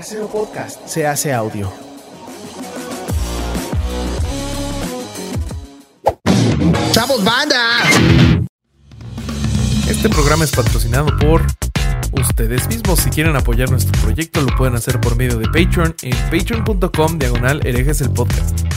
Casero Podcast se hace audio. ¡Chavos, banda! Este programa es patrocinado por ustedes mismos. Si quieren apoyar nuestro proyecto, lo pueden hacer por medio de Patreon en patreon.com diagonal herejes el podcast.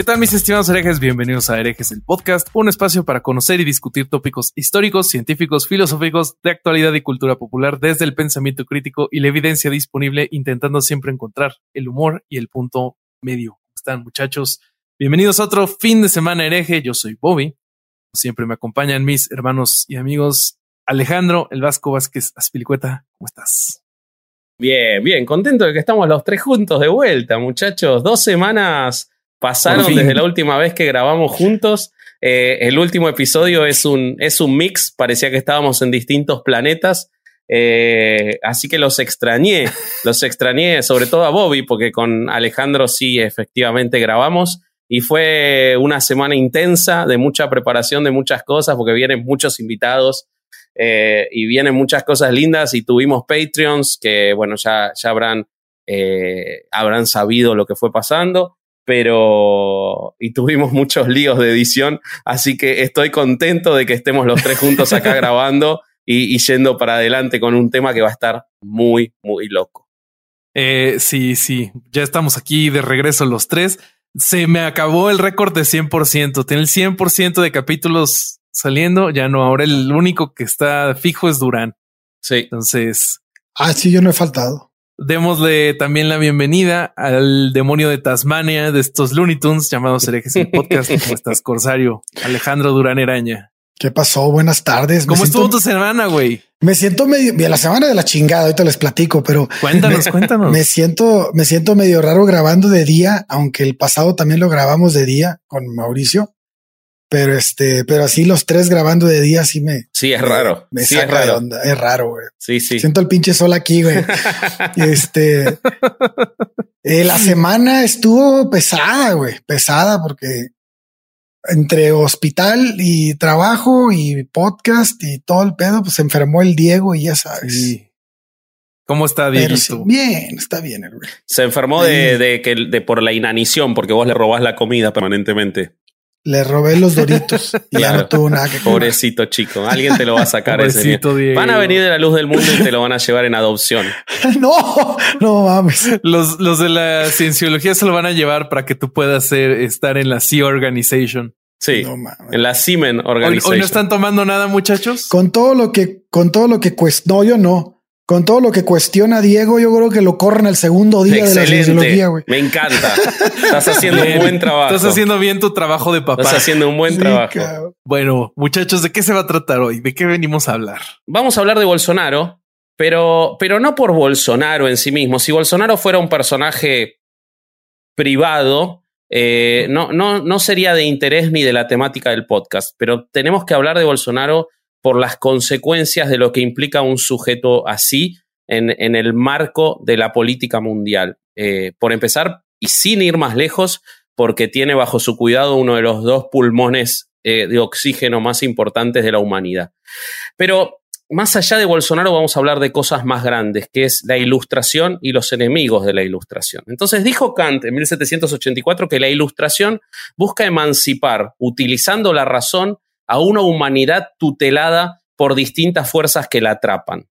¿Qué tal mis estimados herejes? Bienvenidos a Herejes el Podcast, un espacio para conocer y discutir tópicos históricos, científicos, filosóficos, de actualidad y cultura popular desde el pensamiento crítico y la evidencia disponible, intentando siempre encontrar el humor y el punto medio. ¿Cómo están muchachos? Bienvenidos a otro fin de semana hereje. Yo soy Bobby. Siempre me acompañan mis hermanos y amigos Alejandro, el Vasco Vázquez Aspilicueta. ¿Cómo estás? Bien, bien, contento de que estamos los tres juntos de vuelta, muchachos. Dos semanas pasaron desde la última vez que grabamos juntos. Eh, el último episodio es un, es un mix, parecía que estábamos en distintos planetas. Eh, así que los extrañé, los extrañé, sobre todo a Bobby, porque con Alejandro sí efectivamente grabamos. Y fue una semana intensa de mucha preparación de muchas cosas, porque vienen muchos invitados eh, y vienen muchas cosas lindas. Y tuvimos Patreons que, bueno, ya, ya habrán, habrán sabido lo que fue pasando pero y tuvimos muchos líos de edición, así que estoy contento de que estemos los tres juntos acá grabando y, yendo para adelante con un tema que va a estar muy, muy loco. Eh, sí, sí, ya estamos aquí de regreso los tres. Se me acabó el récord de 100%, tiene el 100% de capítulos saliendo, ya no, ahora el único que está fijo es Durán. Sí. Entonces... Ah, sí, yo no he faltado. Démosle también la bienvenida al demonio de Tasmania de estos Looney Tunes llamados herejes el podcast. ¿Cómo estás, Corsario? Alejandro Durán Eraña. ¿Qué pasó? Buenas tardes. ¿Cómo estuvo tu semana, güey? Me siento medio, la semana de la chingada, ahorita les platico, pero cuéntanos, cuéntanos. Me siento, me siento medio raro grabando de día, aunque el pasado también lo grabamos de día con Mauricio. Pero este, pero así los tres grabando de día sí me. Sí, es raro. Me sí, saca es raro. de onda. Es raro, güey. Sí, sí. Siento el pinche sol aquí, güey. este. Eh, la semana estuvo pesada, güey. Pesada porque entre hospital y trabajo y podcast y todo el pedo, pues se enfermó el Diego y ya sabes. Sí. ¿Cómo está Diego? Sí, bien, está bien, güey. Se enfermó de, de, que de por la inanición, porque vos le robás la comida permanentemente. Le robé los doritos y ya no tuvo nada que comer. Pobrecito chico, alguien te lo va a sacar ese día. Van a venir de la luz del mundo y te lo van a llevar en adopción. no, no mames. Los, los de la cienciología se lo van a llevar para que tú puedas ser, estar en la Sea Organization. Sí, en la Siemens Organization. ¿Hoy, no están tomando nada, muchachos? Con todo lo que, con todo lo que cuesta. No, yo no con todo lo que cuestiona Diego, yo creo que lo corren el segundo día de la cienciología, güey. Me encanta. Estás haciendo un buen trabajo. Estás haciendo bien tu trabajo de papá. Estás haciendo un buen trabajo. Bueno, muchachos, ¿de qué se va a tratar hoy? ¿De qué venimos a hablar? Vamos a hablar de Bolsonaro, pero, pero no por Bolsonaro en sí mismo. Si Bolsonaro fuera un personaje privado, eh, no, no, no sería de interés ni de la temática del podcast, pero tenemos que hablar de Bolsonaro por las consecuencias de lo que implica un sujeto así en, en el marco de la política mundial. Eh, por empezar, y sin ir más lejos, porque tiene bajo su cuidado uno de los dos pulmones eh, de oxígeno más importantes de la humanidad. Pero más allá de Bolsonaro vamos a hablar de cosas más grandes, que es la ilustración y los enemigos de la ilustración. Entonces dijo Kant en 1784 que la ilustración busca emancipar, utilizando la razón, a una humanidad tutelada por distintas fuerzas que la atrapan.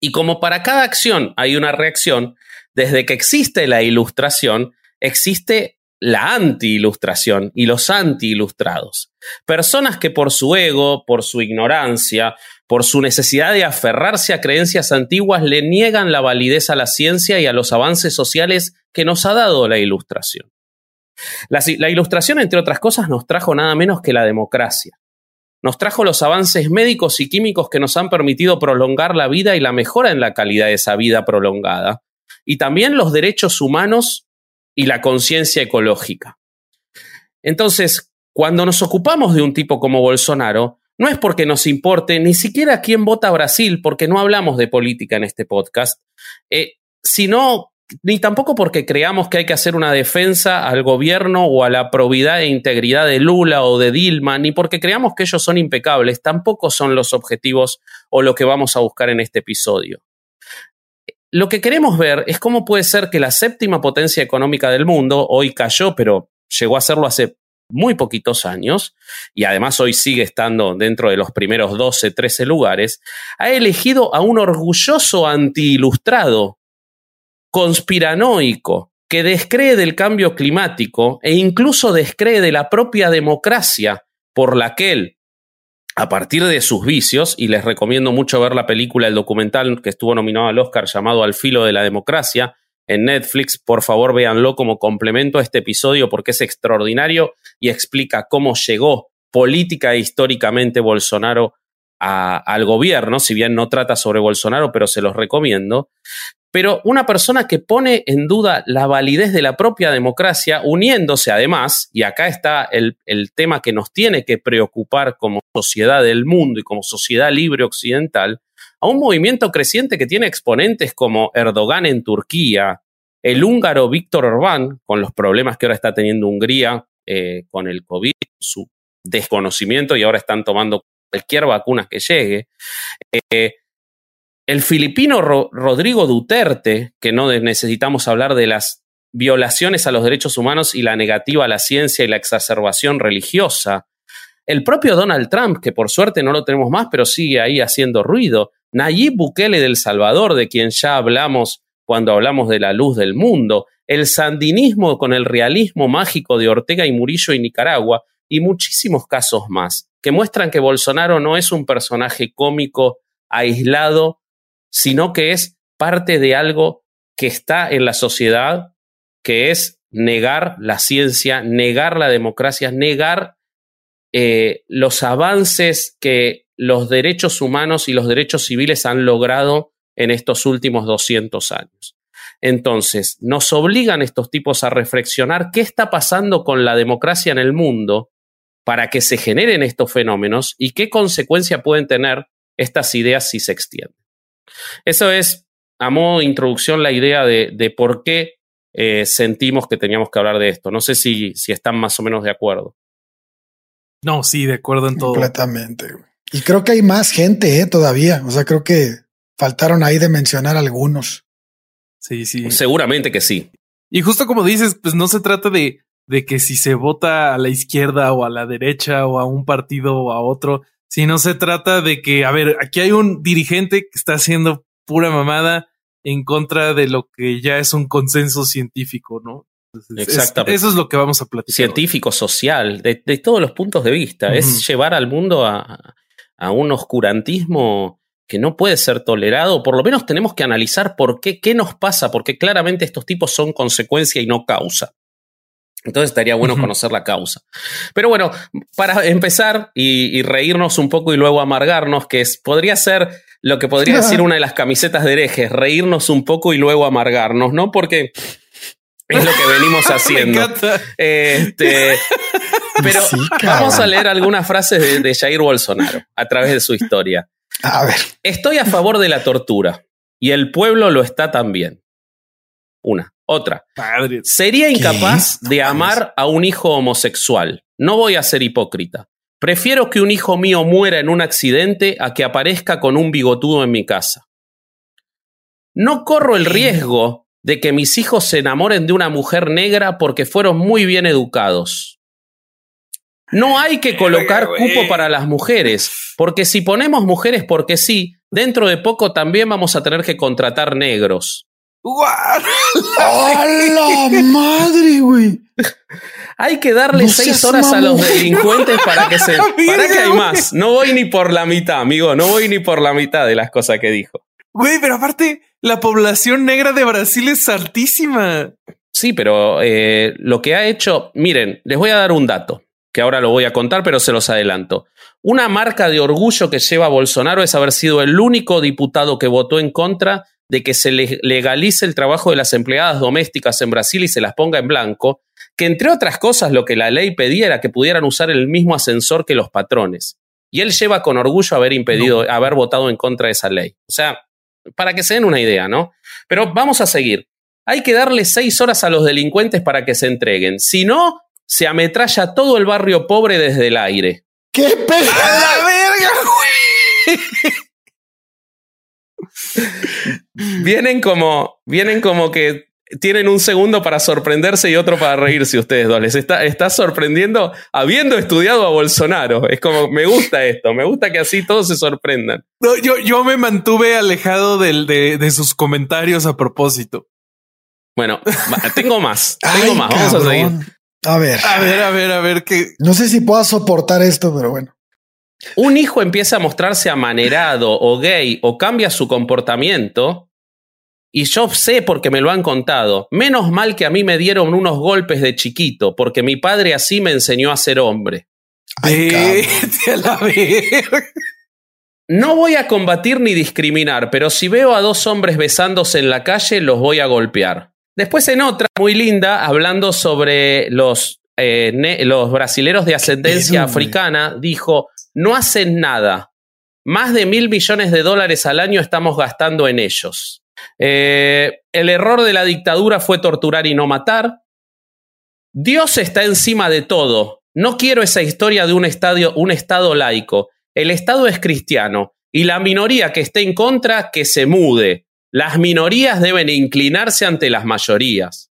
Y como para cada acción hay una reacción, desde que existe la ilustración, existe la anti-ilustración y los anti-ilustrados. Personas que por su ego, por su ignorancia, por su necesidad de aferrarse a creencias antiguas, le niegan la validez a la ciencia y a los avances sociales que nos ha dado la ilustración. La, ilustración, entre otras cosas, nos trajo nada menos que la democracia. Nos trajo los avances médicos y químicos que nos han permitido prolongar la vida y la mejora en la calidad de esa vida prolongada. Y también los derechos humanos y la conciencia ecológica. Entonces, cuando nos ocupamos de un tipo como Bolsonaro, no es porque nos importe ni siquiera quién vota Brasil, porque no hablamos de política en este podcast, eh, sino ni tampoco porque creamos que hay que hacer una defensa al gobierno o a la probidad e integridad de Lula o de Dilma, ni porque creamos que ellos son impecables, tampoco son los objetivos o lo que vamos a buscar en este episodio. Lo que queremos ver es cómo puede ser que la séptima potencia económica del mundo, hoy cayó, pero llegó a serlo hace muy poquitos años, y además hoy sigue estando dentro de los primeros 12, 13 lugares, ha elegido a un orgulloso anti-ilustrado conspiranoico que descree del cambio climático e incluso descree de la propia democracia por la que él, a partir de sus vicios, y les recomiendo mucho ver la película, el documental que estuvo nominado al Oscar llamado Al filo de la democracia, en Netflix, por favor véanlo como complemento a este episodio porque es extraordinario y explica cómo llegó política e históricamente Bolsonaro al gobierno, si bien no trata sobre Bolsonaro, pero se los recomiendo. Pero una persona que pone en duda la validez de la propia democracia, uniéndose además, y acá está el, tema que nos tiene que preocupar como sociedad del mundo y como sociedad libre occidental, a un movimiento creciente que tiene exponentes como Erdogan en Turquía, el húngaro Víctor Orbán, con los problemas que ahora está teniendo Hungría eh, con el COVID, su desconocimiento y ahora están tomando cualquier vacuna que llegue. Eh, el filipino Rodrigo Duterte, que no necesitamos hablar de las violaciones a los derechos humanos y la negativa a la ciencia y la exacerbación religiosa. El propio Donald Trump, que por suerte no lo tenemos más, pero sigue ahí haciendo ruido. Nayib Bukele del Salvador, de quien ya hablamos cuando hablamos de la luz del mundo. El sandinismo con el realismo mágico de Ortega y Murillo y Nicaragua. Y muchísimos casos más, que muestran que Bolsonaro no es un personaje cómico aislado sino que es parte de algo que está en la sociedad, que es negar la ciencia, negar la democracia, negar eh, los avances que los derechos humanos y los derechos civiles han logrado en estos últimos 200 años. Entonces, nos obligan estos tipos a reflexionar qué está pasando con la democracia en el mundo para que se generen estos fenómenos y qué consecuencia pueden tener estas ideas si se extienden. Eso es, a modo de introducción, la idea de, por qué eh, sentimos que teníamos que hablar de esto. No sé si, si están más o menos de acuerdo. No, sí, de acuerdo en todo. Completamente. Y creo que hay más gente eh, todavía. O sea, creo que faltaron ahí de mencionar algunos. Sí, sí. Seguramente que sí. Y justo como dices, pues no se trata de, de que si se vota a la izquierda o a la derecha o a un partido o a otro, si no se trata de que, a ver, aquí hay un dirigente que está haciendo pura mamada en contra de lo que ya es un consenso científico, ¿no? Exactamente. eso es lo que vamos a platicar. Científico, social, de, todos los puntos de vista. Es llevar al mundo a, a, un oscurantismo que no puede ser tolerado. Por lo menos tenemos que analizar por qué, qué nos pasa, porque claramente estos tipos son consecuencia y no causa. Entonces estaría bueno conocer la causa. Pero bueno, para empezar y, reírnos un poco y luego amargarnos, que es, podría ser lo que podría decir una de las camisetas de herejes, reírnos un poco y luego amargarnos, ¿no? Porque es lo que venimos haciendo. este, pero vamos a leer algunas frases de, de Jair Bolsonaro a través de su historia. A ver. Estoy a favor de la tortura y el pueblo lo está también. Una. Otra. Sería incapaz de amar a un hijo homosexual. No voy a ser hipócrita. Prefiero que un hijo mío muera en un accidente a que aparezca con un bigotudo en mi casa. No corro el riesgo de que mis hijos se enamoren de una mujer negra porque fueron muy bien educados. No hay que colocar cupo para las mujeres, porque si ponemos mujeres porque sí, dentro de poco también vamos a tener que contratar negros. ¡A la madre, güey! Hay que darle seis horas a los delincuentes para que se. para que hay más. No voy ni por la mitad, amigo. No voy ni por la mitad de las cosas que dijo. Güey, pero aparte, la población negra de Brasil es altísima. Sí, pero eh, lo que ha hecho. Miren, les voy a dar un dato, que ahora lo voy a contar, pero se los adelanto. Una marca de orgullo que lleva Bolsonaro es haber sido el único diputado que votó en contra de que se legalice el trabajo de las empleadas domésticas en Brasil y se las ponga en blanco, que entre otras cosas lo que la ley pedía era que pudieran usar el mismo ascensor que los patrones. Y él lleva con orgullo haber impedido, haber votado en contra de esa ley. O sea, para que se den una idea, ¿no? Pero vamos a seguir. hay que darle seis horas a los delincuentes para que se entreguen. Si no, se ametralla todo el barrio pobre desde el aire. ¡Qué pedo! ¡A la verga, güey! Vienen como, vienen como que tienen un segundo para sorprenderse y otro para reírse ustedes dos. Les está, está sorprendiendo habiendo estudiado a Bolsonaro. Es como, me gusta esto, me gusta que así todos se sorprendan. No, yo, yo me mantuve alejado del, de, de sus comentarios a propósito. Bueno, tengo más, Ay, tengo más, vamos a seguir. A ver, A ver, a ver, a ver qué. no sé si pueda soportar esto, pero bueno. Un hijo empieza a mostrarse amanerado o gay o cambia su comportamiento. Y yo sé porque me lo han contado. Menos mal que a mí me dieron unos golpes de chiquito, porque mi padre así me enseñó a ser hombre. Ay, la. No voy a combatir ni discriminar, pero si veo a dos hombres besándose en la calle, los voy a golpear. Después en otra, muy linda, hablando sobre los, eh, los brasileros de ascendencia africana, dijo, no hacen nada. Más de mil millones de dólares al año estamos gastando en ellos. Eh, el error de la dictadura fue torturar y no matar. Dios está encima de todo. No quiero esa historia de un, estadio, un Estado laico. El Estado es cristiano y la minoría que esté en contra, que se mude. Las minorías deben inclinarse ante las mayorías.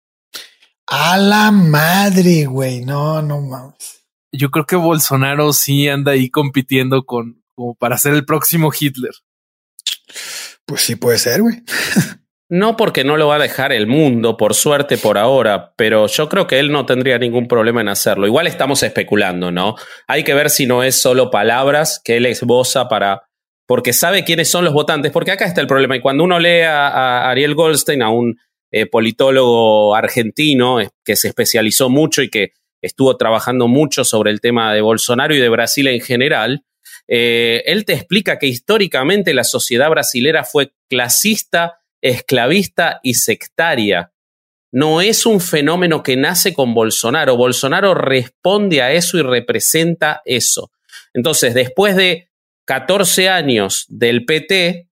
A la madre, güey. No, no mames. Yo creo que Bolsonaro sí anda ahí compitiendo con como para ser el próximo Hitler. Pues sí puede ser, güey. No porque no lo va a dejar el mundo, por suerte por ahora, pero yo creo que él no tendría ningún problema en hacerlo. Igual estamos especulando, ¿no? Hay que ver si no es solo palabras que él esboza para... porque sabe quiénes son los votantes, porque acá está el problema. Y cuando uno lee a, a Ariel Goldstein, a un eh, politólogo argentino que se especializó mucho y que estuvo trabajando mucho sobre el tema de Bolsonaro y de Brasil en general, eh, él te explica que históricamente la sociedad brasilera fue clasista, esclavista y sectaria. No es un fenómeno que nace con Bolsonaro. Bolsonaro responde a eso y representa eso. Entonces, después de 14 años del PT,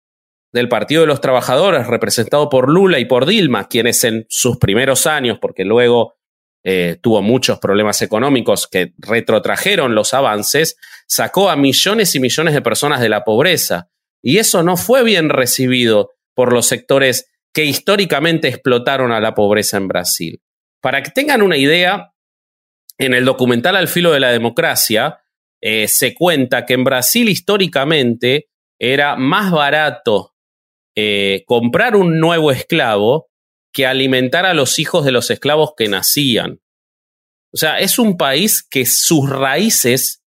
del Partido de los Trabajadores, representado por Lula y por Dilma, quienes en sus primeros años, porque luego eh, tuvo muchos problemas económicos que retrotrajeron los avances, sacó a millones y millones de personas de la pobreza. Y eso no fue bien recibido por los sectores que históricamente explotaron a la pobreza en Brasil. Para que tengan una idea, en el documental Al filo de la democracia eh, se cuenta que en Brasil históricamente era más barato eh, comprar un nuevo esclavo que alimentar a los hijos de los esclavos que nacían. O sea, es un país que sus raíces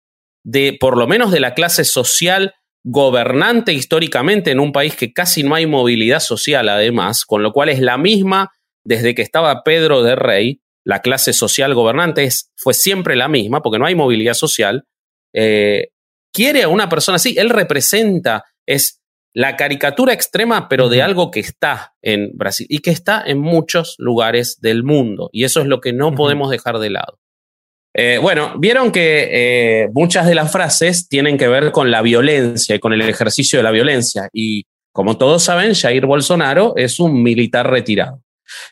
de, por lo menos de la clase social gobernante históricamente en un país que casi no hay movilidad social además, con lo cual es la misma desde que estaba Pedro de Rey, la clase social gobernante es, fue siempre la misma porque no hay movilidad social, eh, quiere a una persona así, él representa, es la caricatura extrema, pero de algo que está en Brasil y que está en muchos lugares del mundo. Y eso es lo que no podemos dejar de lado. Eh, bueno, vieron que eh, muchas de las frases tienen que ver con la violencia y con el ejercicio de la violencia. Y como todos saben, Jair Bolsonaro es un militar retirado.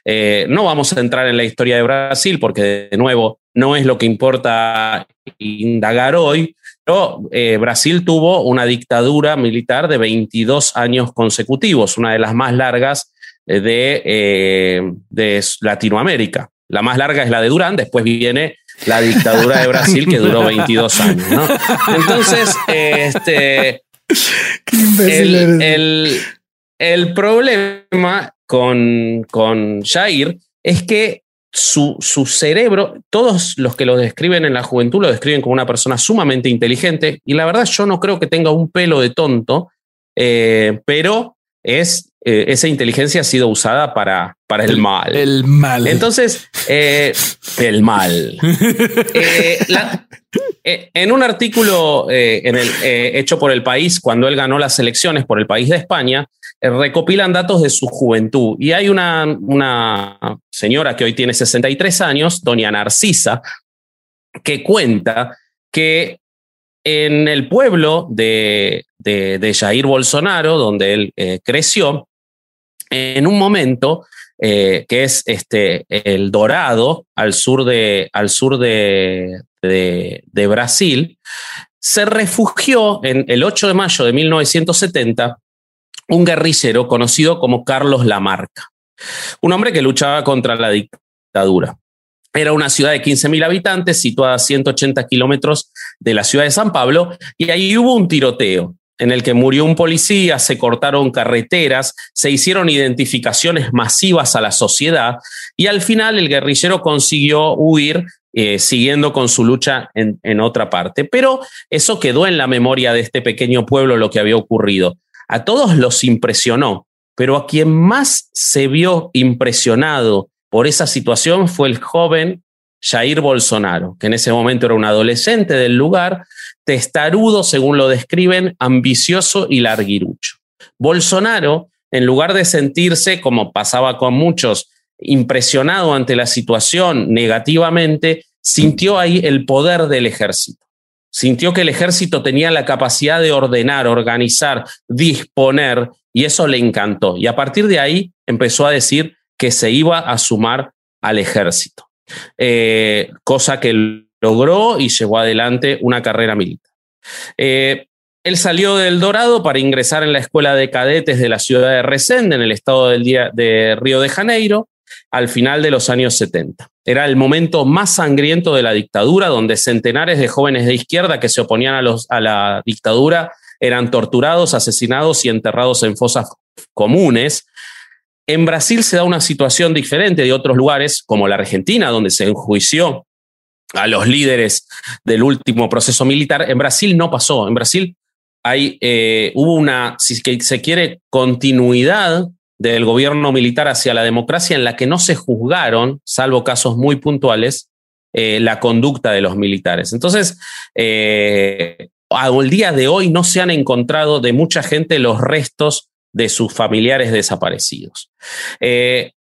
Eh, no vamos a entrar en la historia de Brasil porque, de nuevo, no es lo que importa indagar hoy, pero eh, Brasil tuvo una dictadura militar de 22 años consecutivos, una de las más largas eh, de, eh, de Latinoamérica. La más larga es la de Durán, después viene la dictadura de Brasil que duró 22 años. ¿no? Entonces, este, Qué el, el- el problema con, con Jair es que su, su cerebro, todos los que lo describen en la juventud lo describen como una persona sumamente inteligente y la verdad yo no creo que tenga un pelo de tonto, eh, pero es, eh, esa inteligencia ha sido usada para, para el, mal. El mal. Entonces, eh, el mal. Eh, la- en un artículo en el, hecho por el país, cuando él ganó las elecciones por el país de España, recopilan datos de su juventud. Y hay una, señora que hoy tiene 63 años, doña Narcisa, que cuenta que en el pueblo de, de, de Jair Bolsonaro, donde él eh, creció, en un momento eh, que es este, el Dorado, al sur de, al sur de, de, Brasil, se refugió en el 8 de mayo de 1970 un guerrillero conocido como Carlos Lamarca, un hombre que luchaba contra la dictadura. Era una ciudad de 15.000 habitantes situada a 180 kilómetros de la ciudad de San Pablo y ahí hubo un tiroteo en el que murió un policía, se cortaron carreteras, se hicieron identificaciones masivas a la sociedad y al final el guerrillero consiguió huir eh, siguiendo con su lucha en, en otra parte. Pero eso quedó en la memoria de este pequeño pueblo lo que había ocurrido. A todos los impresionó, pero a quien más se vio impresionado por esa situación fue el joven Jair Bolsonaro, que en ese momento era un adolescente del lugar, testarudo, según lo describen, ambicioso y larguirucho. Bolsonaro, en lugar de sentirse, como pasaba con muchos, impresionado ante la situación negativamente, sintió ahí el poder del ejército. Sintió que el ejército tenía la capacidad de ordenar, organizar, disponer, y eso le encantó. Y a partir de ahí empezó a decir que se iba a sumar al ejército, eh, cosa que logró y llevó adelante una carrera militar. Eh, él salió del Dorado para ingresar en la escuela de cadetes de la ciudad de Resende, en el estado del día de Río de Janeiro, al final de los años 70. Era el momento más sangriento de la dictadura, donde centenares de jóvenes de izquierda que se oponían a, la dictadura eran torturados, asesinados y enterrados en fosas comunes. En Brasil se da una situación diferente de otros lugares, como la Argentina, donde se enjuició a los líderes del último proceso militar. En Brasil no pasó. En Brasil hay, eh, hubo una, si se quiere, continuidad del gobierno militar hacia la democracia en la que no se juzgaron, salvo casos muy puntuales, eh, la conducta de los militares. Entonces, eh, al día de hoy no se han encontrado de mucha gente los restos de sus familiares desaparecidos.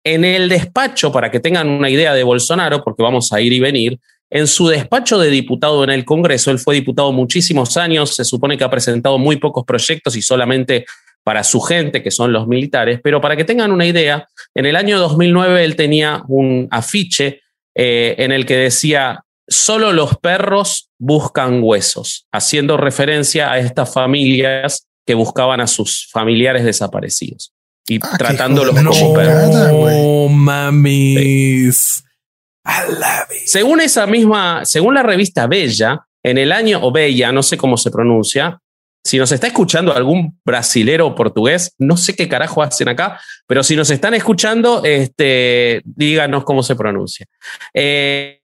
en el despacho, para que tengan una idea de Bolsonaro, porque vamos a ir y venir, en su despacho de diputado en el Congreso, él fue diputado muchísimos años, se supone que ha presentado muy pocos proyectos y solamente para su gente, que son los militares, pero para que tengan una idea, en el año 2009 él tenía un afiche eh, en el que decía, solo los perros buscan huesos, haciendo referencia a estas familias que buscaban a sus familiares desaparecidos y ah, tratándolos como perros. No mames. Según esa misma, según la revista Bella, en el año, o Bella, no sé cómo se pronuncia, si nos está escuchando algún brasilero o portugués, no sé qué carajo hacen acá, pero si nos están escuchando, este, díganos cómo se pronuncia. Eh,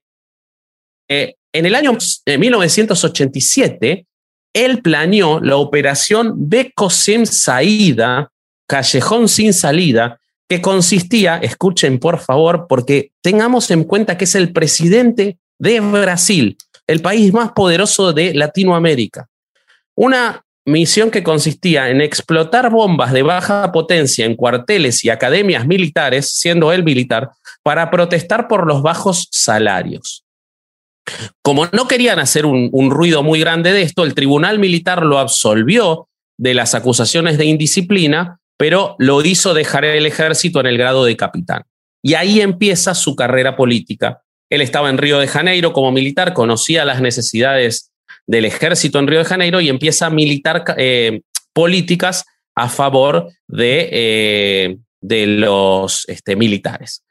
eh, en el año 1987, él planeó la operación Beco Sin Saída, Callejón Sin Salida, que consistía, escuchen por favor, porque tengamos en cuenta que es el presidente de Brasil, el país más poderoso de Latinoamérica. Una misión que consistía en explotar bombas de baja potencia en cuarteles y academias militares, siendo él militar, para protestar por los bajos salarios. Como no querían hacer un, un, ruido muy grande de esto, el tribunal militar lo absolvió de las acusaciones de indisciplina pero lo hizo dejar el ejército en el grado de capitán. Y ahí empieza su carrera política. Él estaba en Río de Janeiro como militar, conocía las necesidades del ejército en Río de Janeiro y empieza a militar eh, políticas a favor de, eh, de los este, militares.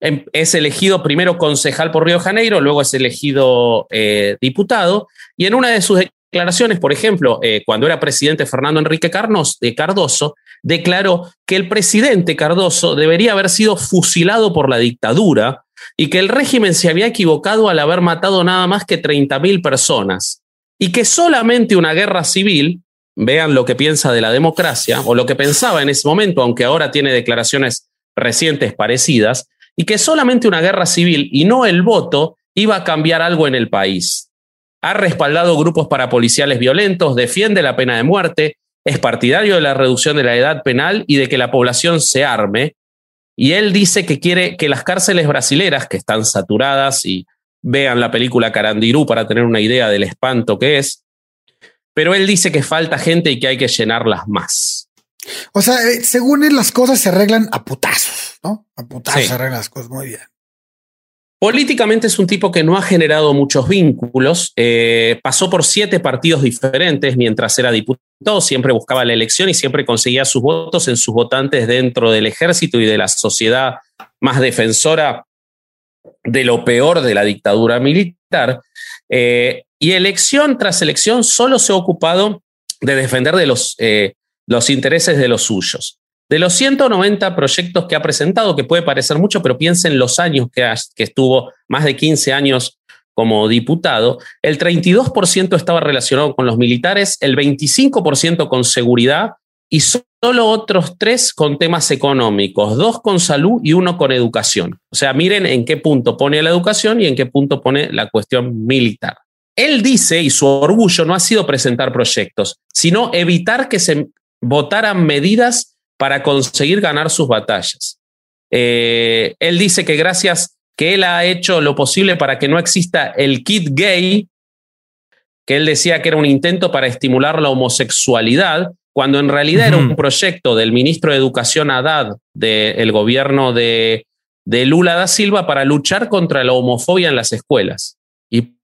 Em, es elegido primero concejal por Río de Janeiro, luego es elegido eh, diputado y en una de sus declaraciones, por ejemplo, cuando era presidente Fernando Enrique Cardoso, declaró que el presidente Cardoso debería haber sido fusilado por la dictadura y que el régimen se había equivocado al haber matado nada más que 30.000 personas y que solamente una guerra civil, vean lo que piensa de la democracia o lo que pensaba en ese momento, aunque ahora tiene declaraciones recientes parecidas, y que solamente una guerra civil y no el voto iba a cambiar algo en el país. Ha respaldado grupos parapoliciales violentos, defiende la pena de muerte, es partidario de la reducción de la edad penal y de que la población se arme. Y él dice que quiere que las cárceles brasileras, que están saturadas, y vean la película Carandirú para tener una idea del espanto que es, pero él dice que falta gente y que hay que llenarlas más. O sea, eh, según él, las cosas se arreglan a putazos, ¿no? A putazos se arreglan las cosas muy bien. Políticamente es un tipo que no ha generado muchos vínculos. Eh, pasó por siete partidos diferentes mientras era diputado. Siempre buscaba la elección y siempre conseguía sus votos en sus votantes dentro del ejército y de la sociedad más defensora de lo peor de la dictadura militar. Eh, y elección tras elección solo se ha ocupado de defender de los, eh, los intereses de los suyos. De los 190 proyectos que ha presentado, que puede parecer mucho, pero piensen los años que, que estuvo, más de 15 años como diputado, el 32% estaba relacionado con los militares, el 25% con seguridad y solo otros tres con temas económicos, dos con salud y uno con educación. O sea, miren en qué punto pone la educación y en qué punto pone la cuestión militar. Él dice, y su orgullo no ha sido presentar proyectos, sino evitar que se votaran medidas para conseguir ganar sus batallas. Eh, él dice que gracias que él ha hecho lo posible para que no exista el kit gay, que él decía que era un intento para estimular la homosexualidad, cuando en realidad era un proyecto del ministro de Educación Haddad del gobierno de, de Lula da Silva para luchar contra la homofobia en las escuelas. Y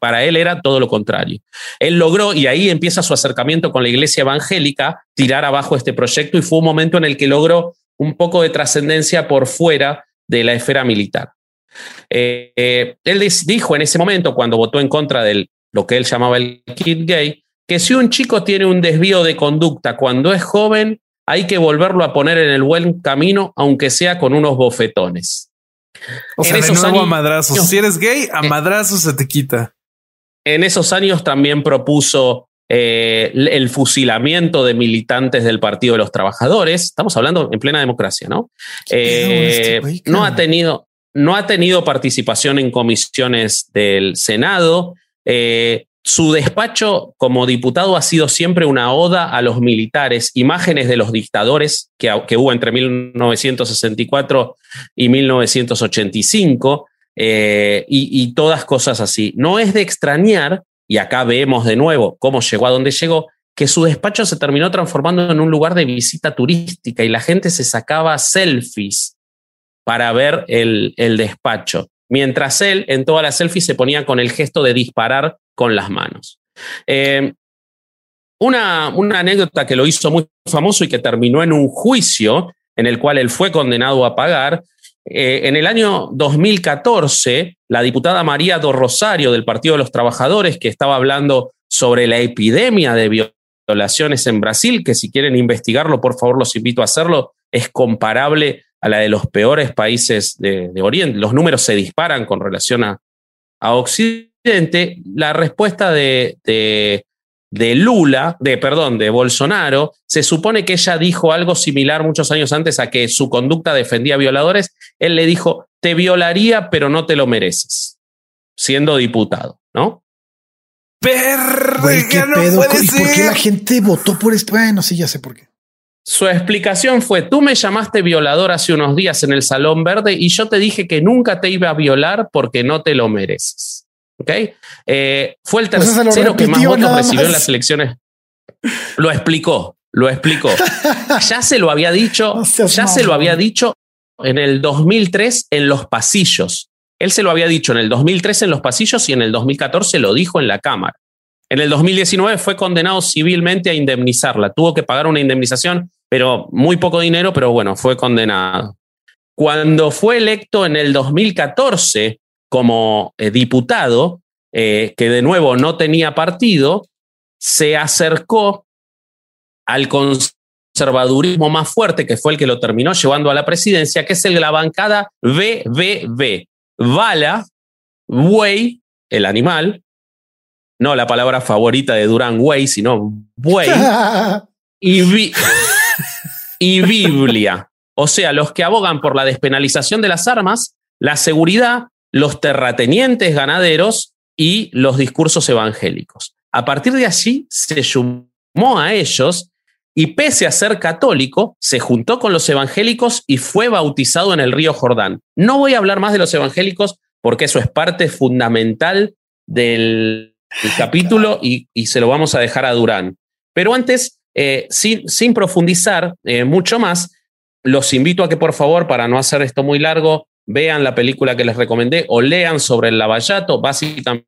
para él era todo lo contrario. Él logró, y ahí empieza su acercamiento con la iglesia evangélica, tirar abajo este proyecto y fue un momento en el que logró un poco de trascendencia por fuera de la esfera militar. Eh, eh, él dijo en ese momento, cuando votó en contra de lo que él llamaba el kid gay, que si un chico tiene un desvío de conducta cuando es joven, hay que volverlo a poner en el buen camino, aunque sea con unos bofetones. O sea, de nuevo a madrazos. Si eres gay, a eh, madrazos se te quita. En esos años también propuso eh, el fusilamiento de militantes del Partido de los Trabajadores. Estamos hablando en plena democracia, ¿no? Eh, no, ha tenido, no ha tenido participación en comisiones del Senado. Su despacho como diputado ha sido siempre una oda a los militares, imágenes de los dictadores que, hubo entre 1964 y 1985 eh, y, todas cosas así. No es de extrañar, y acá vemos de nuevo cómo llegó a donde llegó, que su despacho se terminó transformando en un lugar de visita turística y la gente se sacaba selfies para ver el, el despacho mientras él en todas las selfies se ponía con el gesto de disparar con las manos. Eh, una, una, anécdota que lo hizo muy famoso y que terminó en un juicio en el cual él fue condenado a pagar. Eh, en el año 2014, la diputada María do Rosario del Partido de los Trabajadores, que estaba hablando sobre la epidemia de violaciones en Brasil, que si quieren investigarlo, por favor, los invito a hacerlo, es comparable a la de los peores países de, Oriente. Los números se disparan con relación a, Occidente. La respuesta de, de, Lula, de perdón, de Bolsonaro, se supone que ella dijo algo similar muchos años antes a que su conducta defendía violadores. Él le dijo, te violaría, pero no te lo mereces, siendo diputado, ¿no? Perro, ¿qué pedo? ¿Y por qué la gente votó por esto? Bueno, sí, ya sé por qué. Su explicación fue, tú me llamaste violador hace unos días en el Salón Verde y yo te dije que nunca te iba a violar porque no te lo mereces. ¿Ok? Eh, fue el tercero que más votos recibió en las elecciones. Lo explicó, lo explicó. ya se lo había dicho, ya se lo había dicho en el 2003 en los pasillos. Él se lo había dicho en el 2003 en los pasillos y en el 2014 lo dijo en la Cámara. En el 2019 fue condenado civilmente a indemnizarla. Tuvo que pagar una indemnización, pero muy poco dinero, pero bueno, fue condenado. Cuando fue electo en el 2014 como eh, diputado, eh, que de nuevo no tenía partido, se acercó al conservadurismo más fuerte, que fue el que lo terminó llevando a la presidencia, que es el, la bancada BBB. Bala, buey, el animal, no la palabra favorita de Durán, güey, sino buey, y, y Biblia. O sea, los que abogan por la despenalización de las armas, la seguridad, los terratenientes ganaderos y los discursos evangélicos. A partir de allí se sumó a ellos y pese a ser católico, se juntó con los evangélicos y fue bautizado en el río Jordán. No voy a hablar más de los evangélicos porque eso es parte fundamental del el capítulo y, se lo vamos a dejar a Durán. Pero antes eh, sin, sin, profundizar eh, mucho más, los invito a que por favor, para no hacer esto muy largo, vean la película que les recomendé o lean sobre el Lavallato, básicamente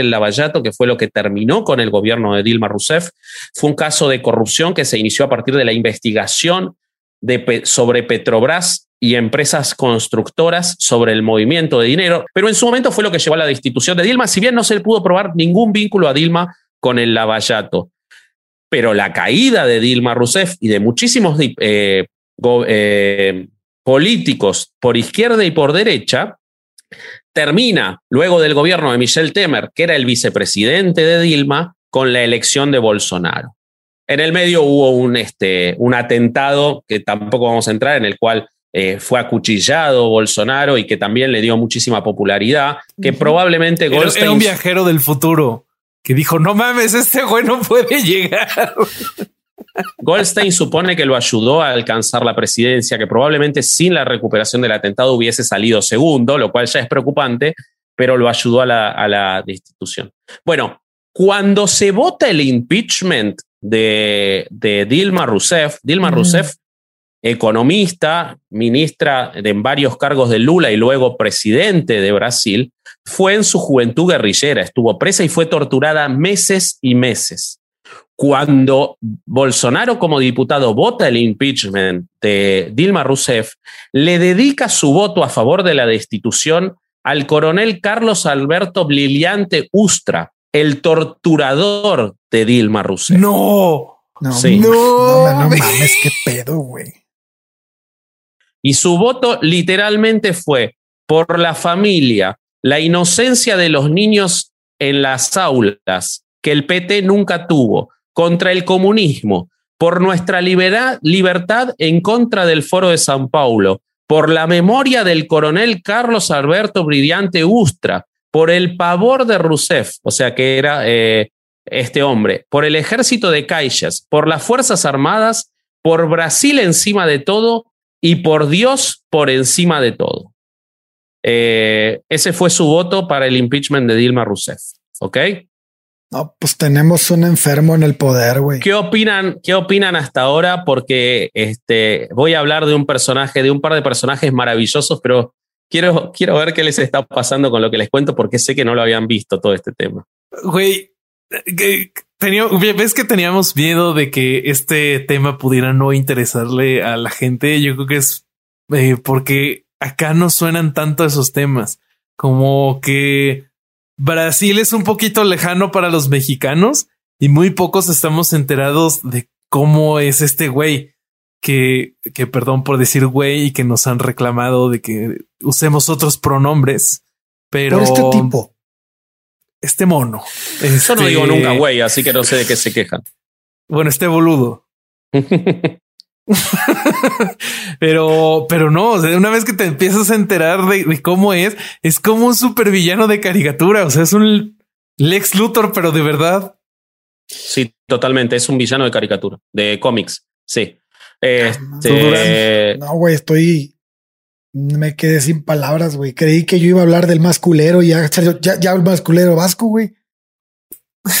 el Lavallato, que fue lo que terminó con el gobierno de Dilma Rousseff, fue un caso de corrupción que se inició a partir de la investigación de, sobre Petrobras y empresas constructoras sobre el movimiento de dinero, pero en su momento fue lo que llevó a la destitución de Dilma, si bien no se pudo probar ningún vínculo a Dilma con el Lavallato. Pero la caída de Dilma Rousseff y de muchísimos eh, eh, políticos por izquierda y por derecha termina luego del gobierno de Michel Temer, que era el vicepresidente de Dilma, con la elección de Bolsonaro. En el medio hubo un, este, un atentado que tampoco vamos a entrar, en el cual eh, fue acuchillado Bolsonaro y que también le dio muchísima popularidad, que probablemente Goldstein... Era un viajero del futuro que dijo, no mames, este güey no puede llegar. Goldstein supone que lo ayudó a alcanzar la presidencia, que probablemente sin la recuperación del atentado hubiese salido segundo, lo cual ya es preocupante, pero lo ayudó a la, destitución. Bueno, cuando se vota el impeachment de, Dilma Rousseff, Dilma mm. Rousseff, economista, ministra en varios cargos de Lula y luego presidente de Brasil, fue en su juventud guerrillera, estuvo presa y fue torturada meses y meses. Cuando Bolsonaro como diputado vota el impeachment de Dilma Rousseff, le dedica su voto a favor de la destitución al coronel Carlos Alberto Liliante Ustra, el torturador de Dilma Rousseff. No, no, no, no mames, qué pedo, güey. Y su voto literalmente fue por la familia, la inocencia de los niños en las aulas, que el PT nunca tuvo, contra el comunismo, por nuestra libertad en contra del Foro de San Paulo, por la memoria del coronel Carlos Alberto Brillante Ustra, por el pavor de Rousseff, o sea que era eh, este hombre, por el ejército de Caixas, por las Fuerzas Armadas, por Brasil encima de todo y por Dios por encima de todo. Eh, ese fue su voto para el impeachment de Dilma Rousseff. ¿Ok? No, pues tenemos un enfermo en el poder, güey. ¿Qué opinan, ¿Qué opinan hasta ahora? Porque este, voy a hablar de un personaje, de un par de personajes maravillosos, pero quiero, quiero ver qué les está pasando con lo que les cuento, porque sé que no lo habían visto todo este tema. Güey, tenía, ves que teníamos miedo de que este tema pudiera no interesarle a la gente. Yo creo que es eh, porque acá no suenan tanto esos temas, como que Brasil es un poquito lejano para los mexicanos y muy pocos estamos enterados de cómo es este güey que, que perdón por decir güey y que nos han reclamado de que usemos otros pronombres. Pero este tipo, este mono. Yo no digo nunca güey, así que no sé de qué se quejan. Bueno, este boludo. pero, pero no, una vez que te empiezas a enterar de, cómo es, es como un supervillano de caricatura. O sea, es un Lex Luthor, pero de verdad. Sí, totalmente. Es un villano de caricatura, de cómics. Sí. Este... No, güey, estoy. Me quedé sin palabras, güey. Creí que yo iba a hablar del masculero y ya, ya, ya el masculero vasco, güey.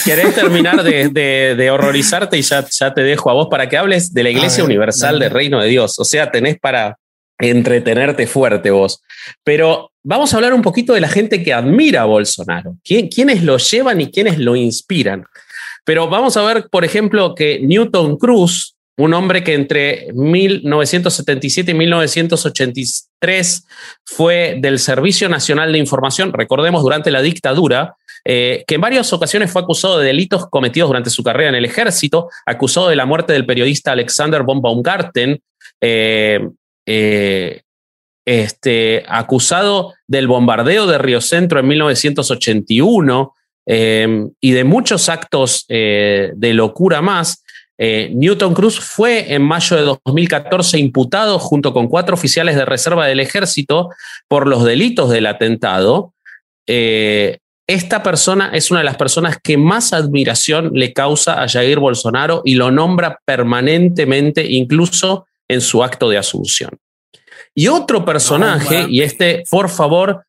¿Querés terminar de, horrorizarte y ya, ya, te dejo a vos para que hables de la Iglesia Universal del Reino de Dios? O sea, tenés para entretenerte fuerte vos. Pero vamos a hablar un poquito de la gente que admira a Bolsonaro. ¿Quiénes lo llevan y quiénes lo inspiran? Pero vamos a ver, por ejemplo, que Newton Cruz, un hombre que entre 1977 y 1983 fue del Servicio Nacional de Información, recordemos, durante la dictadura, eh, que en varias ocasiones fue acusado de delitos cometidos durante su carrera en el ejército, acusado de la muerte del periodista Alexander von Baumgarten, eh, eh, este, acusado del bombardeo de Río Centro en 1981 y de muchos actos de locura más. Newton Cruz fue en mayo de 2014 imputado junto con cuatro oficiales de reserva del ejército por los delitos del atentado. Esta persona es una de las personas que más admiración le causa a Jair Bolsonaro y lo nombra permanentemente, incluso en su acto de asunción. Y otro personaje, y este, por favor,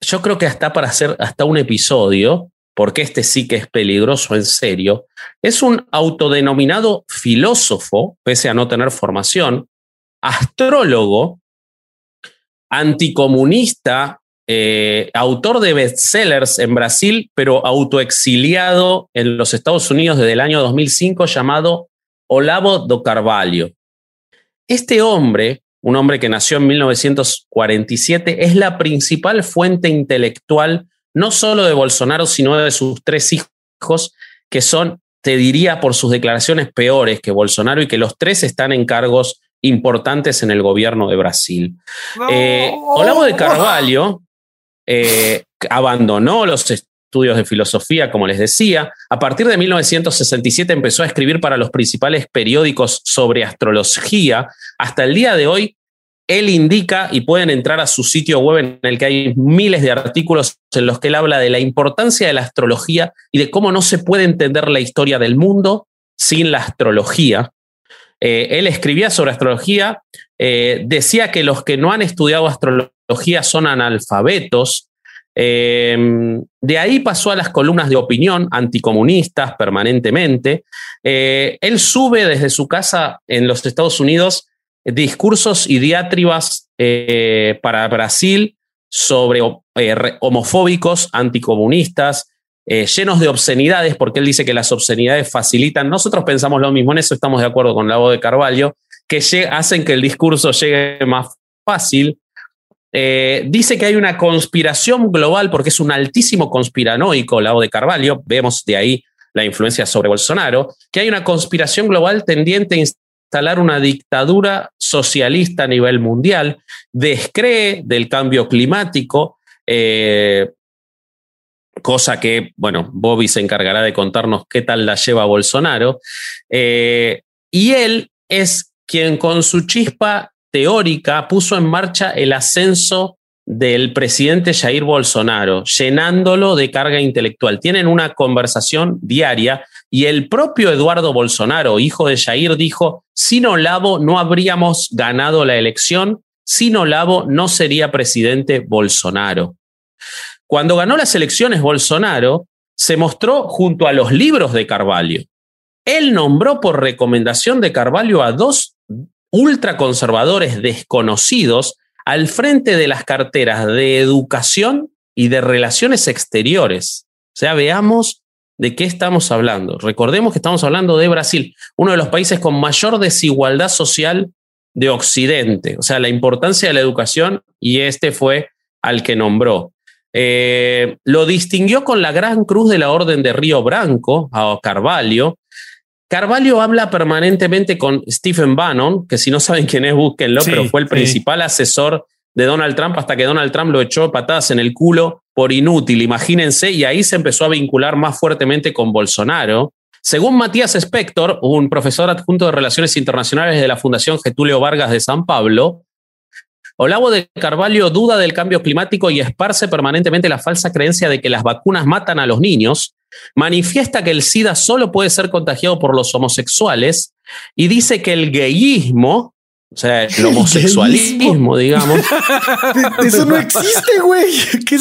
yo creo que hasta para hacer hasta un episodio, porque este sí que es peligroso en serio, es un autodenominado filósofo, pese a no tener formación, astrólogo, anticomunista, eh, autor de bestsellers en Brasil, pero autoexiliado en los Estados Unidos desde el año 2005, llamado Olavo do Carvalho. Este hombre, un hombre que nació en 1947, es la principal fuente intelectual no solo de Bolsonaro, sino de sus tres hijos, que son, te diría, por sus declaraciones peores que Bolsonaro y que los tres están en cargos importantes en el gobierno de Brasil. Eh, Olavo de Carvalho eh, abandonó los estudios de filosofía, como les decía. A partir de 1967 empezó a escribir para los principales periódicos sobre astrología. Hasta el día de hoy, él indica, y pueden entrar a su sitio web en el que hay miles de artículos en los que él habla de la importancia de la astrología y de cómo no se puede entender la historia del mundo sin la astrología. Eh, él escribía sobre astrología, eh, decía que los que no han estudiado astrología son analfabetos. Eh, de ahí pasó a las columnas de opinión anticomunistas permanentemente. él sube desde su casa en los Estados Unidos discursos y diatribas para Brasil sobre homofóbicos, anticomunistas, eh, llenos de obscenidades, porque él dice que las obscenidades facilitan, nosotros pensamos lo mismo, en eso estamos de acuerdo con la voz de Carvalho, que hacen que el discurso llegue más fácil. Eh, dice que hay una conspiración global, porque es un altísimo conspiranoico, la de Carvalho, vemos de ahí la influencia sobre Bolsonaro, que hay una conspiración global tendiente a instalar una dictadura socialista a nivel mundial, descree del cambio climático, eh, cosa que, bueno, Bobby se encargará de contarnos qué tal la lleva Bolsonaro. Eh, y él es quien con su chispa teórica puso en marcha el ascenso del presidente Jair Bolsonaro, llenándolo de carga intelectual. Tienen una conversación diaria y el propio Eduardo Bolsonaro, hijo de Jair, dijo, sin Olavo no habríamos ganado la elección, sin Olavo no sería presidente Bolsonaro. Cuando ganó las elecciones Bolsonaro, se mostró junto a los libros de Carvalho. Él nombró por recomendación de Carvalho a dos ultraconservadores desconocidos al frente de las carteras de educación y de relaciones exteriores. O sea, veamos de qué estamos hablando. Recordemos que estamos hablando de Brasil, uno de los países con mayor desigualdad social de Occidente. O sea, la importancia de la educación y este fue al que nombró. Eh, lo distinguió con la Gran Cruz de la Orden de Río Branco, a Carvalho. Carvalho habla permanentemente con Stephen Bannon, que si no saben quién es, búsquenlo, pero fue el principal asesor de Donald Trump hasta que Donald Trump lo echó patadas en el culo por inútil, imagínense, y ahí se empezó a vincular más fuertemente con Bolsonaro. Según Matías Spector, un profesor adjunto de Relaciones Internacionales de la Fundación Getulio Vargas de San Pablo, Olavo de Carvalho duda del cambio climático y esparce permanentemente la falsa creencia de que las vacunas matan a los niños, manifiesta que el SIDA solo puede ser contagiado por los homosexuales y dice que el gayismo o sea, el homosexualismo, digamos. Eso no existe, güey.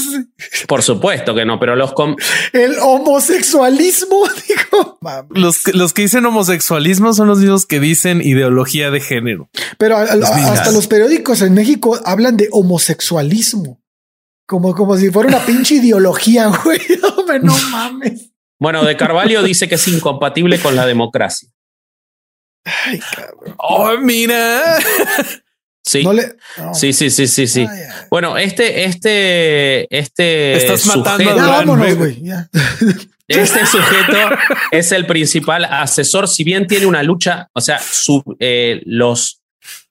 Por supuesto que no, pero los... El homosexualismo, digo. Los, los que dicen homosexualismo son los mismos que dicen ideología de género. Pero hasta los periódicos en México hablan de homosexualismo. Como, como si fuera una pinche ideología, güey. No, mames. Bueno, de Carvalho dice que es incompatible con la democracia. Ay, cabrón. Oh, mira. Sí. sí, sí, sí, sí, sí. Bueno, este, este, este. Estás matando a Este sujeto es el principal asesor, si bien tiene una lucha, o sea, su, eh, los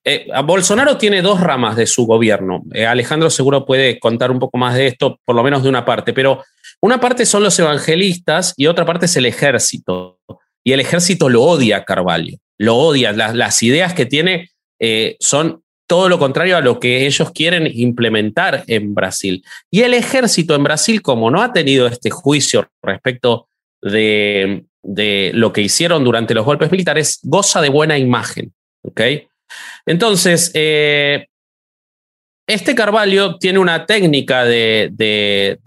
eh, Bolsonaro tiene dos ramas de su gobierno. Eh, Alejandro seguro puede contar un poco más de esto, por lo menos de una parte, pero una parte son los evangelistas y otra parte es el ejército. Y el ejército lo odia a Carvalho lo odia. Las, ideas que tiene eh, son todo lo contrario a lo que ellos quieren implementar en Brasil. Y el ejército en Brasil, como no ha tenido este juicio respecto de, lo que hicieron durante los golpes militares, goza de buena imagen. Entonces, eh, este Carvalho tiene una técnica de, de,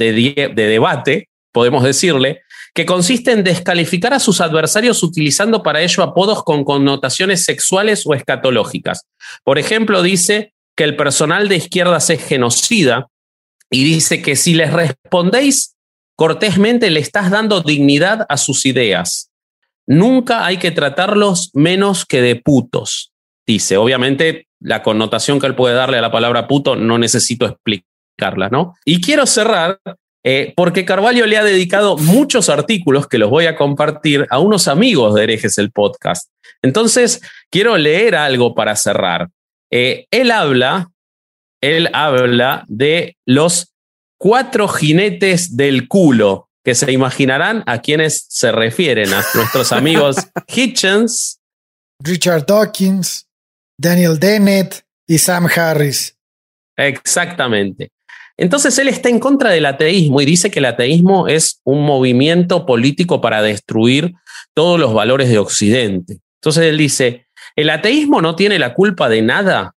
debate podemos decirle, que consiste en descalificar a sus adversarios utilizando para ello apodos con connotaciones sexuales o escatológicas. Por ejemplo, dice que el personal de izquierdas es genocida y dice que si les respondéis cortésmente le estás dando dignidad a sus ideas. Nunca hay que tratarlos menos que de putos, dice. Obviamente, la connotación que él puede darle a la palabra puto no necesito explicarla, ¿no? Y quiero cerrar eh, porque Carvalho le ha dedicado muchos artículos que los voy a compartir a unos amigos de Herejes el Podcast. Entonces, quiero leer algo para cerrar. Eh, él habla, él habla de los cuatro jinetes del culo, que se imaginarán a quienes se refieren, a nuestros amigos Hitchens, Richard Dawkins, Daniel Dennett y Sam Harris. Exactamente. Entonces él está en contra del ateísmo y dice que el ateísmo es un movimiento político para destruir todos los valores de Occidente. Entonces él dice, el ateísmo no tiene la culpa de nada.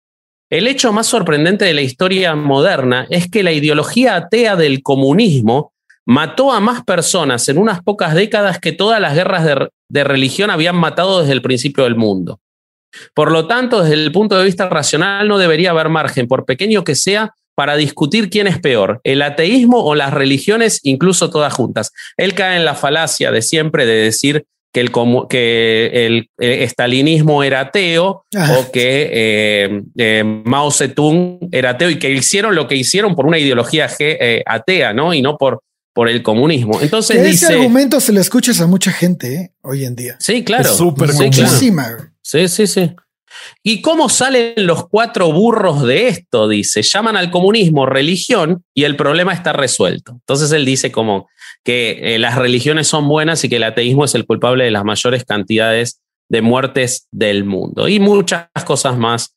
El hecho más sorprendente de la historia moderna es que la ideología atea del comunismo mató a más personas en unas pocas décadas que todas las guerras de, de religión habían matado desde el principio del mundo. Por lo tanto, desde el punto de vista racional, no debería haber margen, por pequeño que sea, para discutir quién es peor, el ateísmo o las religiones, incluso todas juntas. Él cae en la falacia de siempre de decir que el, que el, estalinismo era ateo o que eh, eh, Mao Zedong era ateo y que hicieron lo que hicieron por una ideología eh, atea, ¿no? Y no por, por el comunismo. Entonces ese argumento se le escuchas a mucha gente hoy en día. Sí, claro. súper muchísima. Sí, sí, sí. ¿Y cómo salen los cuatro burros de esto? Dice, llaman al comunismo religión y el problema está resuelto. Entonces él dice como que eh, las religiones son buenas y que el ateísmo es el culpable de las mayores cantidades de muertes del mundo. Y muchas cosas más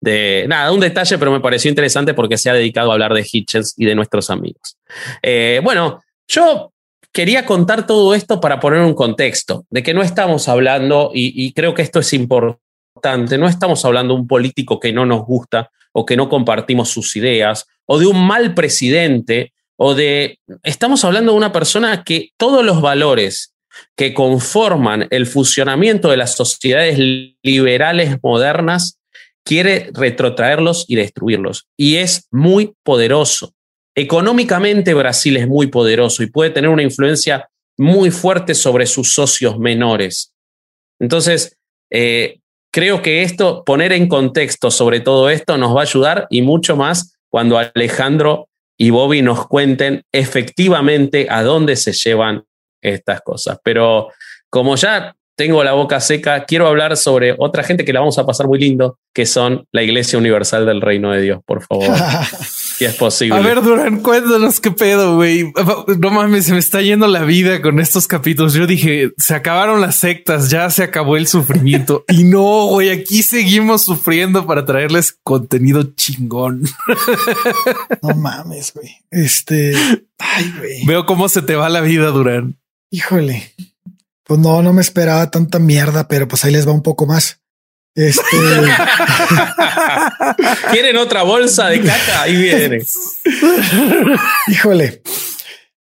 de nada, un detalle, pero me pareció interesante porque se ha dedicado a hablar de Hitchens y de nuestros amigos. Eh, bueno, yo quería contar todo esto para poner un contexto de que no estamos hablando, y creo que esto es importante no estamos hablando de un político que no nos gusta o que no compartimos sus ideas, o de un mal presidente, o de... Estamos hablando de una persona que todos los valores que conforman el funcionamiento de las sociedades liberales modernas quiere retrotraerlos y destruirlos. Y es muy poderoso. Económicamente Brasil es muy poderoso y puede tener una influencia muy fuerte sobre sus socios menores. Entonces, eh, creo que esto, poner en contexto sobre todo esto, nos va a ayudar y mucho más cuando Alejandro y Bobby nos cuenten efectivamente a dónde se llevan estas cosas. Pero como ya tengo la boca seca, quiero hablar sobre otra gente que la vamos a pasar muy lindo, que son la Iglesia Universal del Reino de Dios, por favor. si es posible. A ver, Durán, cuéntanos qué pedo, güey. No mames, se me está yendo la vida con estos capítulos. Yo dije, se acabaron las sectas, ya se acabó el sufrimiento. y no, güey, aquí seguimos sufriendo para traerles contenido chingón. no mames, güey. Este, ay, güey. Veo cómo se te va la vida, Durán. Híjole. Pues no, no me esperaba tanta mierda, pero pues ahí les va un poco más. Este. ¿Quieren otra bolsa de caca? Ahí viene. Híjole.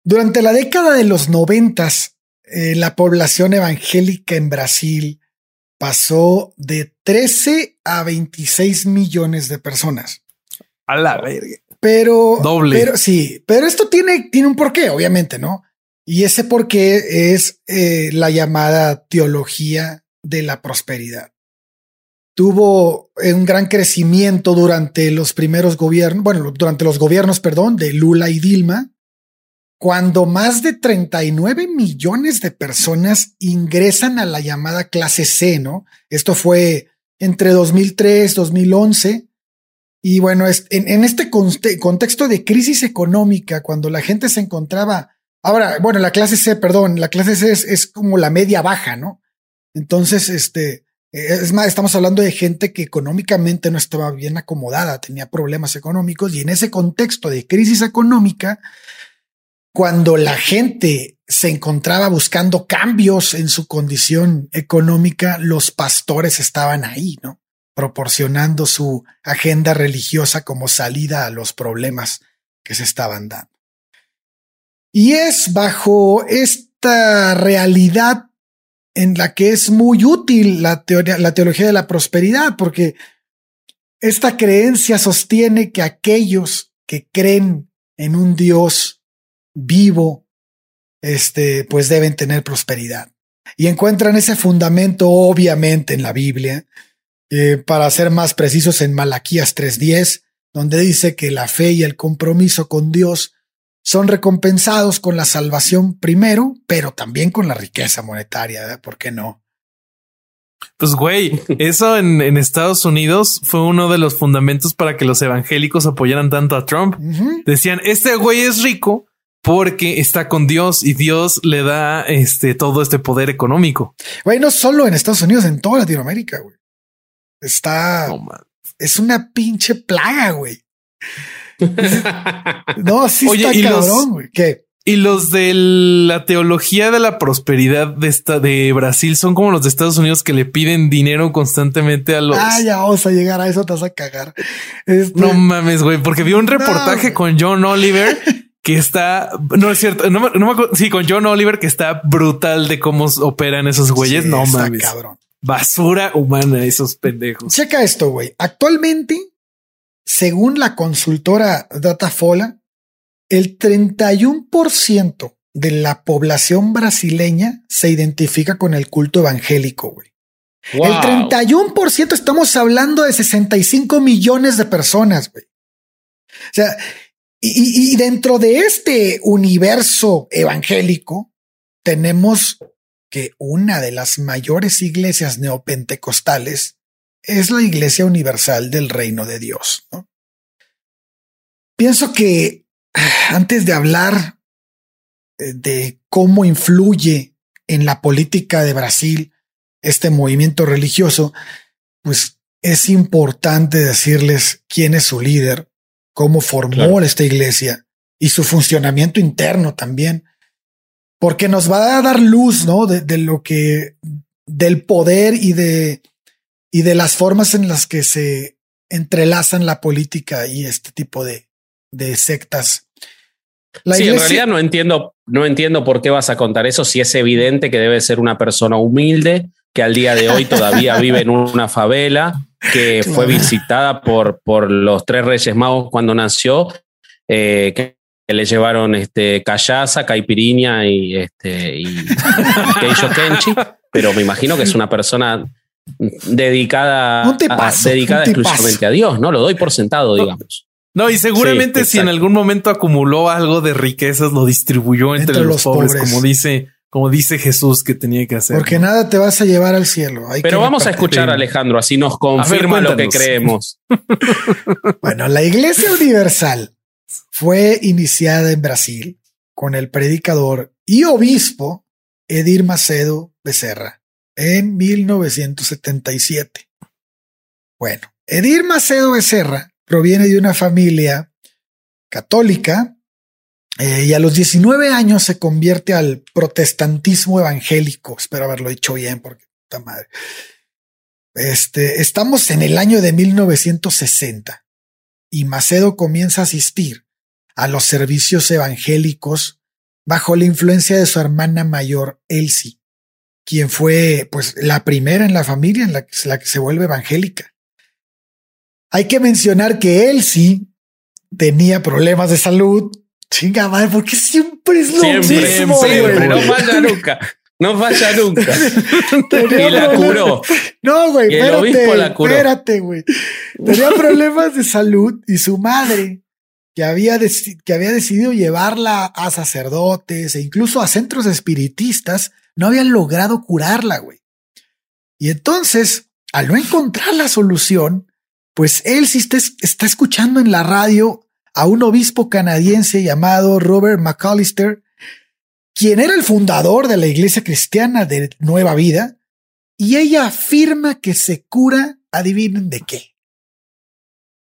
Durante la década de los noventas, eh, la población evangélica en Brasil pasó de 13 a 26 millones de personas. A la verga. Pero, doble. Pero sí, pero esto tiene, tiene un porqué, obviamente, ¿no? Y ese porqué es eh, la llamada teología de la prosperidad. Tuvo un gran crecimiento durante los primeros gobiernos, bueno, durante los gobiernos, perdón, de Lula y Dilma, cuando más de 39 millones de personas ingresan a la llamada clase C, ¿no? Esto fue entre 2003, 2011. Y bueno, en, este contexto de crisis económica, cuando la gente se encontraba Ahora, bueno, la clase C, perdón, la clase C es, como la media baja, ¿no? Entonces, este, es más, estamos hablando de gente que económicamente no estaba bien acomodada, tenía problemas económicos y en ese contexto de crisis económica, cuando la gente se encontraba buscando cambios en su condición económica, los pastores estaban ahí, ¿no? Proporcionando su agenda religiosa como salida a los problemas que se estaban dando. Y es bajo esta realidad en la que es muy útil la, teoría, la teología de la prosperidad, porque esta creencia sostiene que aquellos que creen en un Dios vivo, este, pues deben tener prosperidad. Y encuentran ese fundamento, obviamente, en la Biblia, eh, para ser más precisos, en Malaquías 3.10, donde dice que la fe y el compromiso con Dios son recompensados con la salvación primero, pero también con la riqueza monetaria. ¿eh? ¿Por qué no? Pues güey, eso en, en, Estados Unidos fue uno de los fundamentos para que los evangélicos apoyaran tanto a Trump. Decían, este güey es rico porque está con Dios y Dios le da este todo este poder económico. Güey, no solo en Estados Unidos, en toda Latinoamérica, güey. Está... es una pinche plaga, güey. no, sí está cabrón, güey. ¿Qué? Y los de la teología de la prosperidad de esta de Brasil son como los de Estados Unidos que le piden dinero constantemente a los. Ah, ya vamos a llegar a eso, te vas a cagar. Este no mames, güey, porque vi un reportaje con John Oliver que está, no es cierto, no, me acuerdo, sí, con John Oliver que está brutal de cómo operan esos güeyes. no mames, cabrón. Basura humana, esos pendejos. Checa esto, güey. Actualmente según la consultora Datafola, el 31% de la población brasileña se identifica con el culto evangélico, güey. El 31% estamos hablando de 65 millones de personas, güey. O sea, y, y, dentro de este universo evangélico tenemos que una de las mayores iglesias neopentecostales es la Iglesia Universal del Reino de Dios. Pienso que ah, antes de hablar eh, de cómo influye en la política de Brasil este movimiento religioso, pues es importante decirles quién es su líder, cómo formó esta iglesia y su funcionamiento interno también, porque nos va a dar luz, ¿no? De, de lo que, del poder y de y de las formas en las que se entrelazan la política y este tipo de, de sectas. sí, en realidad no entiendo, no entiendo por qué vas a contar eso si es evidente que debe ser una persona humilde, que al día de hoy todavía vive en una favela, que fue visitada por, por los tres reyes magos cuando nació, eh, que le llevaron este, callaza, caipirinha y, este, y kenchi, pero me imagino que es una persona dedicada, dedicada exclusivamente a Dios, ¿no? Lo doy por sentado, digamos. No, y seguramente si en algún momento acumuló algo de riquezas, lo distribuyó entre, los, pobres, como dice, como dice Jesús que tenía que hacer. Porque nada te vas a llevar al cielo. Pero vamos a escuchar a Alejandro, así nos confirma lo que creemos. bueno, la Iglesia Universal fue iniciada en Brasil con el predicador y obispo Edir Macedo Becerra en 1977. Bueno, Edir Macedo Becerra proviene de una familia católica eh, y a los 19 años se convierte al protestantismo evangélico. Espero haberlo dicho bien porque puta madre. Este, estamos en el año de 1960 y Macedo comienza a asistir a los servicios evangélicos bajo la influencia de su hermana mayor Elsie quien fue pues la primera en la familia en la que, la que se vuelve evangélica. Hay que mencionar que él sí tenía problemas de salud. Chinga madre, porque siempre es lo siempre, mismo. Siempre, no falla nunca. No falla nunca. y la curó. No, güey, espérate, la curó. espérate, güey. Tenía problemas de salud y su madre, que había, que había decidido llevarla a sacerdotes e incluso a centros espiritistas, no habían logrado curarla, güey. Y entonces, al no encontrar la solución, pues él sí está, está escuchando en la radio a un obispo canadiense llamado Robert McAllister, quien era el fundador de la iglesia cristiana de Nueva Vida, y ella afirma que se cura, adivinen de qué.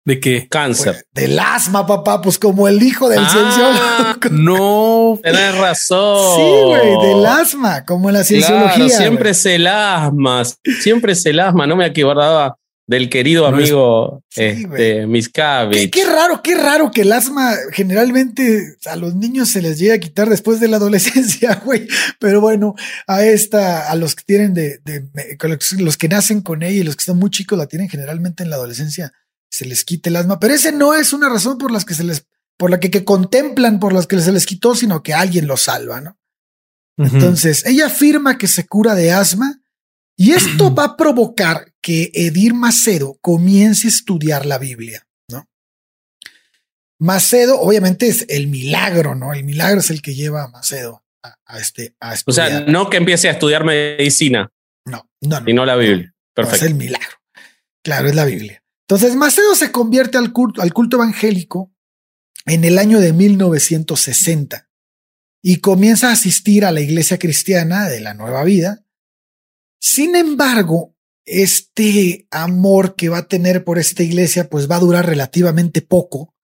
¿De qué? Cáncer. Pues, del asma, papá, pues como el hijo del ah, No. Tienes razón. Sí, güey, del asma, como la cienciología. siempre es el asma, siempre es el asma, no me acordaba del querido amigo este, ¿Qué, qué, raro, qué raro que el asma generalmente a los niños se les llega a quitar después de la adolescencia, güey. Pero bueno, a esta, a los que tienen de, de, los que nacen con ella y los que están muy chicos la tienen generalmente en la adolescencia, se les quita el asma. Pero ese no es una razón por las que se les, por la que, que contemplan, por las que se les quitó, sino que alguien los salva, ¿no? Entonces, ella afirma que se cura de asma y esto va a provocar que Edir Macedo comience a estudiar la Biblia, ¿no? Macedo, obviamente, es el milagro, ¿no? El milagro es el que lleva a Macedo a, este, a estudiar. O sea, no que empiece a estudiar medicina. No, no, no. Y no la Biblia. Perfecto. es el milagro. Claro, es la Biblia. Entonces, Macedo se convierte al culto, evangélico en el año de 1960 y comienza a asistir a la iglesia cristiana de la nueva vida. Sin embargo, este amor que va a tener por esta iglesia pues va a durar relativamente poco,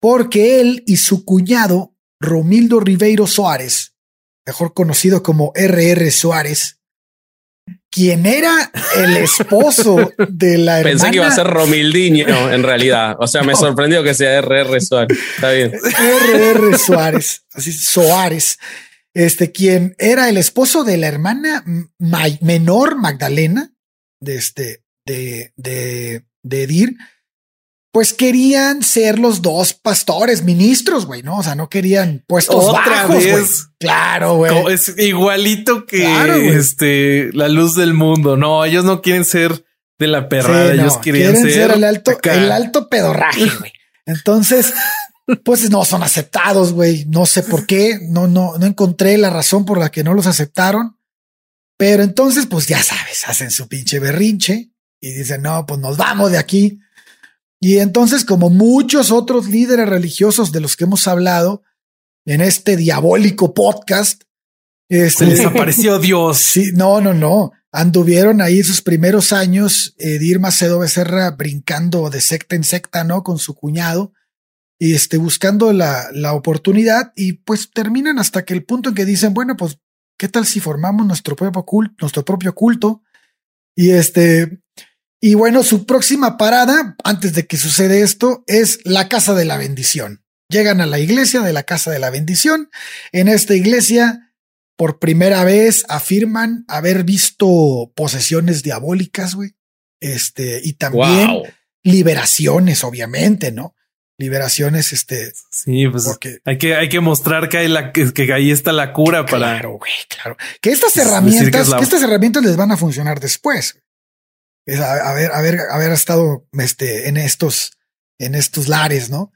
porque él y su cuñado, Romildo Ribeiro Suárez, mejor conocido como RR Suárez, quien era el esposo de la hermana. Pensé que iba a ser Romildiño en realidad. O sea, me sorprendió que sea RR Suárez. Está bien. RR Suárez, así Suárez este, quien era el esposo de la hermana menor Magdalena, de este, de, de, de Edir, pues querían ser los dos pastores, ministros, güey, ¿no? O sea, no querían puestos Otra bajos, vez. Claro, güey. Es igualito que este, la luz del mundo. No, ellos no quieren ser de la perrada, ellos quieren, ser, el alto, el alto pedorraje, güey. Entonces, pues no son aceptados, güey. No sé por qué, no, no, no encontré la razón por la que no los aceptaron. Pero entonces, pues ya sabes, hacen su pinche berrinche y dicen, no, pues nos vamos de aquí. Y entonces, como muchos otros líderes religiosos de los que hemos hablado en este diabólico podcast, este, les apareció Dios. Sí, no, no, no. Anduvieron ahí sus primeros años, Edir Macedo Becerra brincando de secta en secta, ¿no? Con su cuñado y este, buscando la, la oportunidad y pues terminan hasta que el punto en que dicen, bueno, pues, ¿qué tal si formamos nuestro propio culto, nuestro propio culto? Y este, y bueno, su próxima parada, antes de que sucede esto, es la Casa de la Bendición. Llegan a la iglesia de la Casa de la Bendición. En esta iglesia, por primera vez, afirman haber visto posesiones diabólicas, güey. Este, y también liberaciones, obviamente, ¿no? liberaciones, este. Sí, pues porque hay que, hay que mostrar que hay la, que, ahí está la cura para. Claro, güey, claro. Que estas herramientas, que, estas herramientas les van a funcionar después. Es a, ver, haber, haber estado este, en estos, en estos lares, ¿no?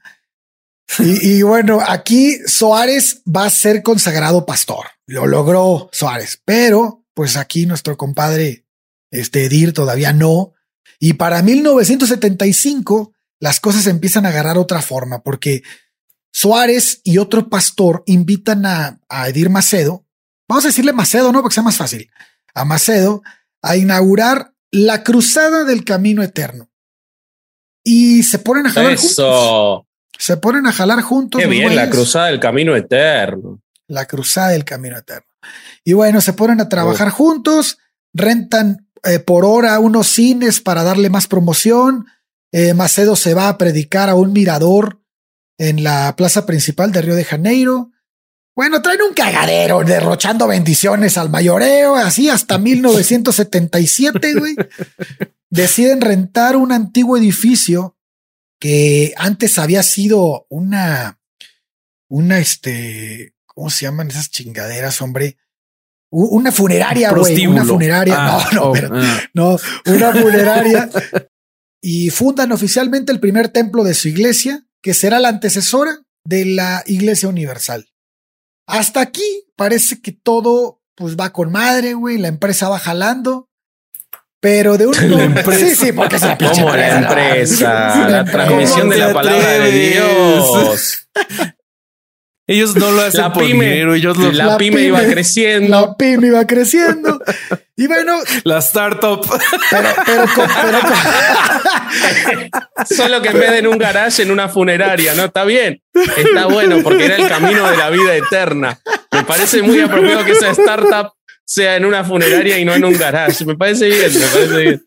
Y, bueno, aquí Soares va a ser consagrado pastor. Lo logró Soares, pero pues aquí nuestro compadre, este Edir todavía no. Y para 1975 las cosas empiezan a agarrar otra forma, porque Suárez y otro pastor invitan a, Edir Macedo, vamos a decirle Macedo, ¿no? Porque sea más fácil, a Macedo a inaugurar la cruzada del camino eterno. Y se ponen a jalar juntos. Se ponen a jalar juntos. Qué bien, la cruzada del camino eterno. La cruzada del camino eterno. Y bueno, se ponen a trabajar juntos, rentan eh, por hora unos cines para darle más promoción, eh, Macedo se va a predicar a un mirador en la plaza principal de Río de Janeiro. Bueno, traen un cagadero derrochando bendiciones al mayoreo, así hasta 1977, güey. Deciden rentar un antiguo edificio que antes había sido una, una, este, ¿cómo se llaman esas chingaderas, hombre? Una funeraria, güey. Una funeraria. Ah, no, no, oh, ah. no, una funeraria y fundan oficialmente el primer templo de su iglesia, que será la antecesora de la Iglesia Universal. Hasta aquí parece que todo pues va con madre, güey, la empresa va jalando. Pero de un Sí, sí, porque es la pinche la empresa, la transmisión de la palabra de Dios. Ellos no lo hacen la por pyme, ellos la, pyme, iba creciendo. La pyme iba creciendo. Y bueno. La startup. Pero, pero, Solo que en vez de en un garage, en una funeraria, ¿no? Está bien. Está bueno porque era el camino de la vida eterna. Me parece muy apropiado que esa startup sea en una funeraria y no en un garage. Me parece bien, me parece bien.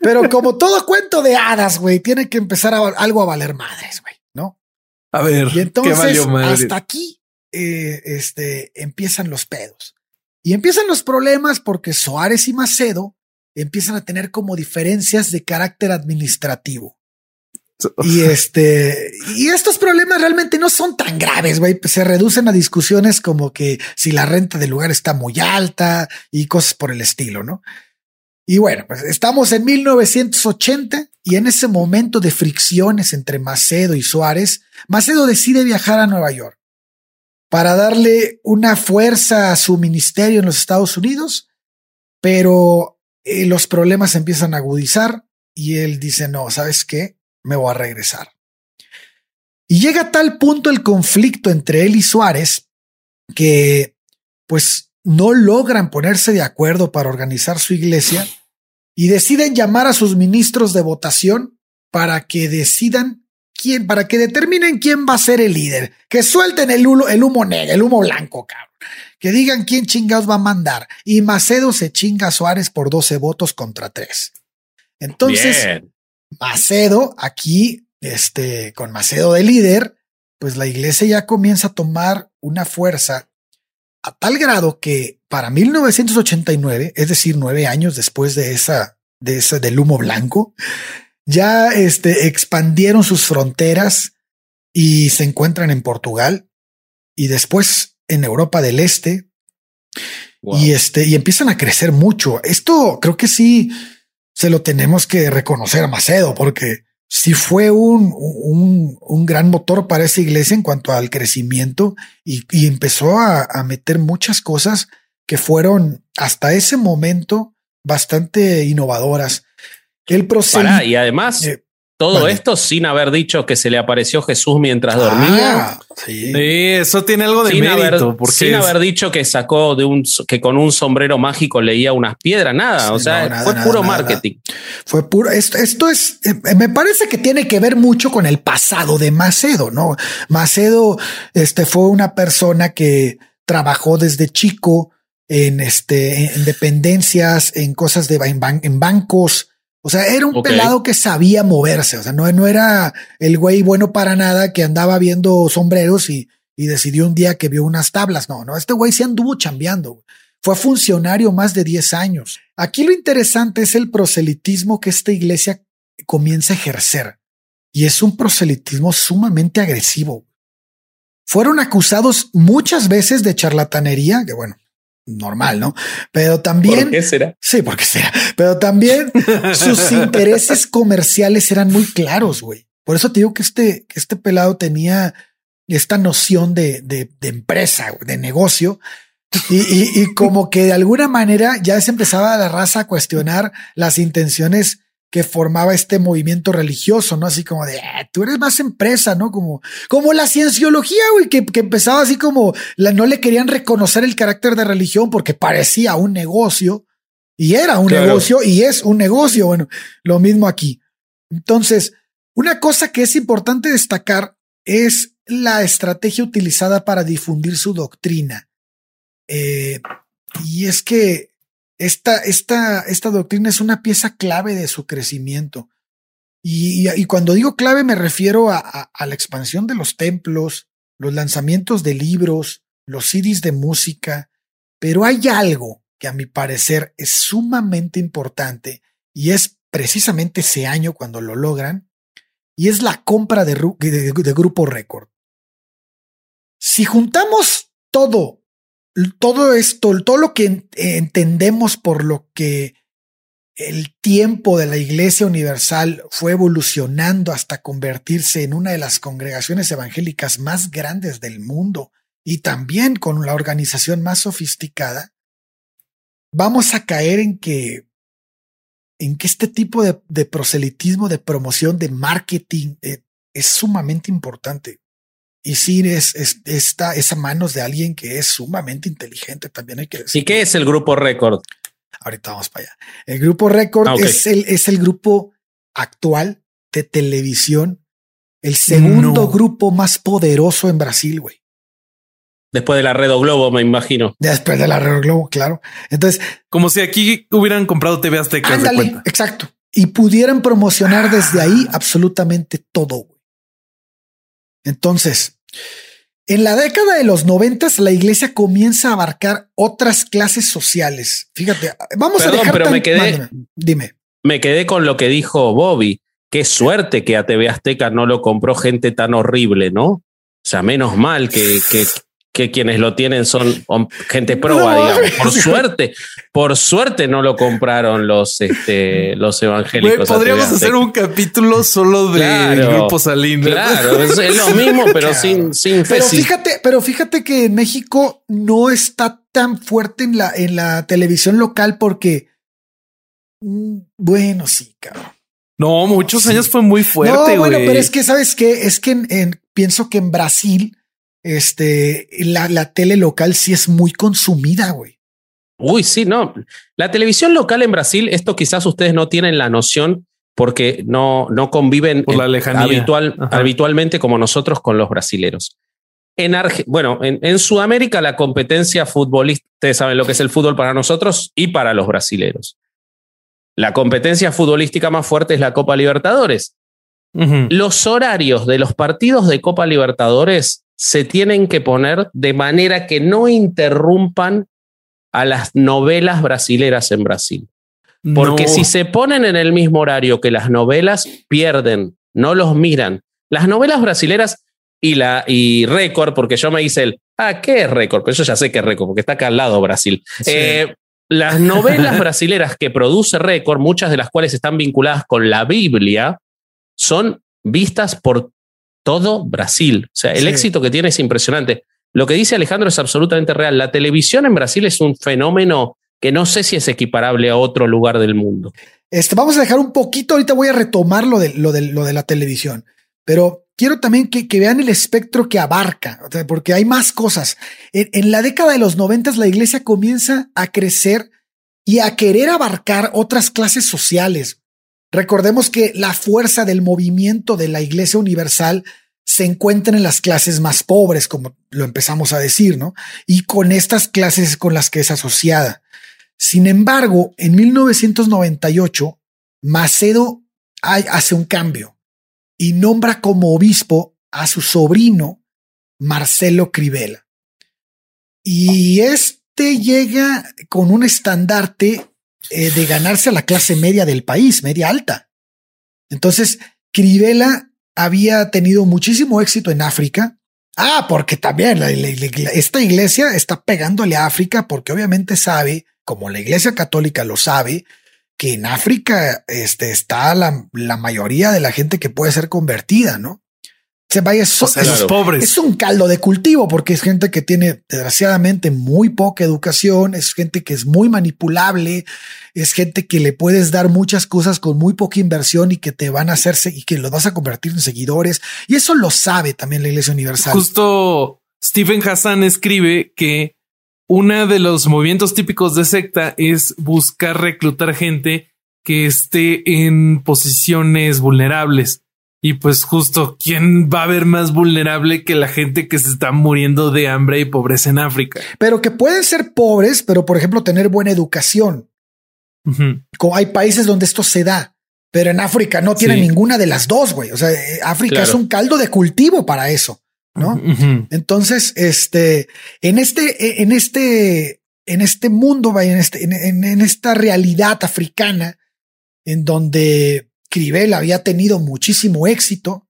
Pero como todo cuento de hadas, güey, tiene que empezar algo a valer madres, güey, ¿no? A ver, y entonces hasta aquí eh, este, empiezan los pedos. Y empiezan los problemas porque Suárez y Macedo empiezan a tener como diferencias de carácter administrativo. Y este, y estos problemas realmente no son tan graves, güey. Se reducen a discusiones como que si la renta del lugar está muy alta y cosas por el estilo, ¿no? Y bueno, pues estamos en 1980 y en ese momento de fricciones entre Macedo y Suárez, Macedo decide viajar a Nueva York para darle una fuerza a su ministerio en los Estados Unidos, pero eh, los problemas empiezan a agudizar y él dice, no, ¿sabes qué? me voy a regresar. Y llega a tal punto el conflicto entre él y Suárez que pues no logran ponerse de acuerdo para organizar su iglesia y deciden llamar a sus ministros de votación para que decidan quién, para que determinen quién va a ser el líder, que suelten el humo, el humo negro, el humo blanco, cabrón, que digan quién chingados va a mandar. Y Macedo se chinga a Suárez por 12 votos contra 3. Entonces, Macedo, aquí, este, con Macedo de líder, pues la iglesia ya comienza a tomar una fuerza a tal grado que para 1989, es decir, nueve años después de esa, de ese, del humo blanco, ya este, expandieron sus fronteras y se encuentran en Portugal y después en Europa del Este. Y este, y empiezan a crecer mucho. Esto creo que sí, se lo tenemos que reconocer a Macedo, porque sí fue un, un, gran motor para esa iglesia en cuanto al crecimiento y, empezó a, meter muchas cosas que fueron hasta ese momento bastante innovadoras. El proceso. y además, eh, todo esto sin haber dicho que se le apareció Jesús mientras dormía. Ah, sí. eso tiene algo de sin mérito. Haber, porque sin haber dicho que sacó de un que con un sombrero mágico leía unas piedras, nada. o sea, fue puro marketing. Fue puro. Esto, esto es, eh, me parece que tiene que ver mucho con el pasado de Macedo, ¿no? Macedo, este, fue una persona que trabajó desde chico en este, en dependencias, en cosas de en bancos o sea, era un pelado que sabía moverse. O sea, no, no era el güey bueno para nada que andaba viendo sombreros y, y decidió un día que vio unas tablas. No, no, este güey se anduvo chambeando. Fue funcionario más de 10 años. Aquí lo interesante es el proselitismo que esta iglesia comienza a ejercer. Y es un proselitismo sumamente agresivo. Fueron acusados muchas veces de charlatanería, que bueno, normal, ¿no? Pero también... ¿Por qué será? Sí, porque será. Pero también sus intereses comerciales eran muy claros, güey. Por eso te digo que este, que este pelado tenía esta noción de, de, de empresa, de negocio. Y, y, y, como que de alguna manera ya se empezaba la raza a cuestionar las intenciones que formaba este movimiento religioso, ¿no? Así como de, ah, tú eres más empresa, ¿no? Como, como la cienciología, güey, que, que empezaba así como, la, no le querían reconocer el carácter de religión porque parecía un negocio y era un negocio y es un negocio. Bueno, lo mismo aquí. Entonces, una cosa que es importante destacar es la estrategia utilizada para difundir su doctrina. Eh, y es que esta, esta, esta doctrina es una pieza clave de su crecimiento. Y, y, cuando digo clave me refiero a, la expansión de los templos, los lanzamientos de libros, los CDs de música, pero hay algo que a mi parecer es sumamente importante y es precisamente ese año cuando lo logran, y es la compra de, de, de Grupo Record. Si juntamos todo todo esto, todo lo que entendemos por lo que el tiempo de la Iglesia Universal fue evolucionando hasta convertirse en una de las congregaciones evangélicas más grandes del mundo y también con la organización más sofisticada, vamos a caer en que en que este tipo de, proselitismo, de promoción, de marketing eh, es sumamente importante. Y sí, es, está esa manos de alguien que es sumamente inteligente, también hay que decir. ¿Y qué es el grupo Record? Ahorita vamos para allá. El grupo Record ah, es, el, es el grupo actual de televisión, el segundo grupo más poderoso en Brasil, güey. Después de la Red Globo, me imagino. Después de la Red Globo, claro. Entonces, como si aquí hubieran comprado TV Azteca. Ándale, exacto. Y pudieran promocionar desde ahí absolutamente todo. Entonces, en la década de los noventas, la iglesia comienza a abarcar otras clases sociales. Fíjate, vamos a dejar. Pero me quedé. dime. Me quedé con lo que dijo Bobby. Qué suerte que a TV Azteca no lo compró gente tan horrible, ¿no? O sea, menos mal que, que, que quienes lo tienen son gente proba, digamos. Por suerte, por suerte no lo compraron los, este, los evangélicos. podríamos hacer un capítulo solo de Grupo Salinas. Claro, es, lo mismo, pero sin, sin Pero fíjate, pero fíjate que en México no está tan fuerte en la, en la televisión local porque, mm, bueno, sí, cabrón. No, muchos años fue muy fuerte. No, bueno, pero es que sabes que es que pienso que en Brasil este, la, la tele local sí es muy consumida, güey. Uy, sí, no. La televisión local en Brasil, esto quizás ustedes no tienen la noción porque no, no conviven Por la lejanía. Habitual, habitualmente como nosotros con los brasileros. En bueno, en, en, Sudamérica la competencia futbolística, ustedes saben lo que es el fútbol para nosotros y para los brasileros. La competencia futbolística más fuerte es la Copa Libertadores. Los horarios de los partidos de Copa Libertadores se tienen que poner de manera que no interrumpan a las novelas brasileras en Brasil. Porque si se ponen en el mismo horario que las novelas, pierden, no los miran. Las novelas brasileras y la y récord, porque yo me hice el, ah, ¿qué es récord? Pues yo ya sé qué es récord, porque está acá al lado Brasil. Eh, las novelas brasileras que produce récord, muchas de las cuales están vinculadas con la Biblia, son vistas por todo Brasil. O sea, el éxito que tiene es impresionante. Lo que dice Alejandro es absolutamente real. La televisión en Brasil es un fenómeno que no sé si es equiparable a otro lugar del mundo. Este, vamos a dejar un poquito, ahorita voy a retomar lo de, lo de, lo de la televisión, pero quiero también que, vean el espectro que abarca, porque hay más cosas. En, en la década de los noventas la iglesia comienza a crecer y a querer abarcar otras clases sociales. Recordemos que la fuerza del movimiento de la Iglesia Universal se encuentra en las clases más pobres, como lo empezamos a decir, ¿no? Y con estas clases con las que es asociada. Sin embargo, en 1998, Macedo hace un cambio y nombra como obispo a su sobrino Marcelo Crivella. Y este llega con un estandarte eh, de ganarse a la clase media del país, media alta. Entonces, Crivella había tenido muchísimo éxito en África. Ah, porque también esta iglesia está pegándole a África porque obviamente sabe, como la iglesia católica lo sabe, que en África este, está la, la mayoría de la gente que puede ser convertida, ¿no? Se vaya es, pobres. Es un caldo de cultivo porque es gente que tiene desgraciadamente muy poca educación, es gente que es muy manipulable, es gente que le puedes dar muchas cosas con muy poca inversión y que te van a hacerse y que los vas a convertir en seguidores. Y eso lo sabe también la Iglesia Universal. Justo Stephen Hassan escribe que uno de los movimientos típicos de secta es buscar reclutar gente que esté en posiciones vulnerables y pues justo, ¿quién va a ver más vulnerable que la gente que se está muriendo de hambre y pobreza en África? Pero que pueden ser pobres, pero por ejemplo tener buena educación. Como hay países donde esto se da, pero en África no tiene ninguna de las dos, güey. O sea, eh, África es un caldo de cultivo para eso, ¿no? Entonces, este, en este, en este, en este mundo, en, este, en esta realidad africana, en donde Cribel había tenido muchísimo éxito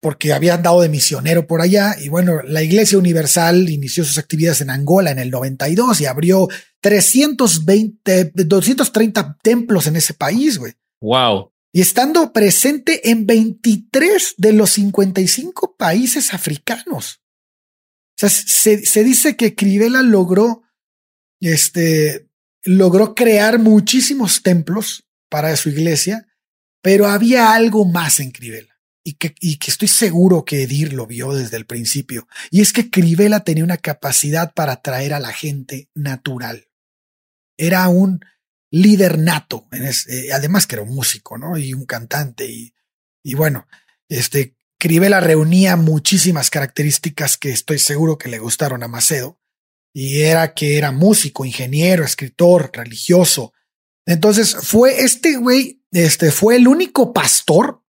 porque había andado de misionero por allá y bueno, la Iglesia Universal inició sus actividades en Angola en el 92 y abrió 320, 230 templos en ese país, güey. Wow. Y estando presente en 23 de los 55 países africanos. O sea, se, se dice que Crivella logró, este, logró crear muchísimos templos para su iglesia pero había algo más en Crivella y que, estoy seguro que Edir lo vio desde el principio. Y es que Crivella tenía una capacidad para atraer a la gente natural. Era un líder nato, eh, además que era un músico, ¿no? Y un cantante. Y, y bueno, este, Crivella reunía muchísimas características que estoy seguro que le gustaron a Macedo. Y era que era músico, ingeniero, escritor, religioso. Entonces fue este güey, este fue el único pastor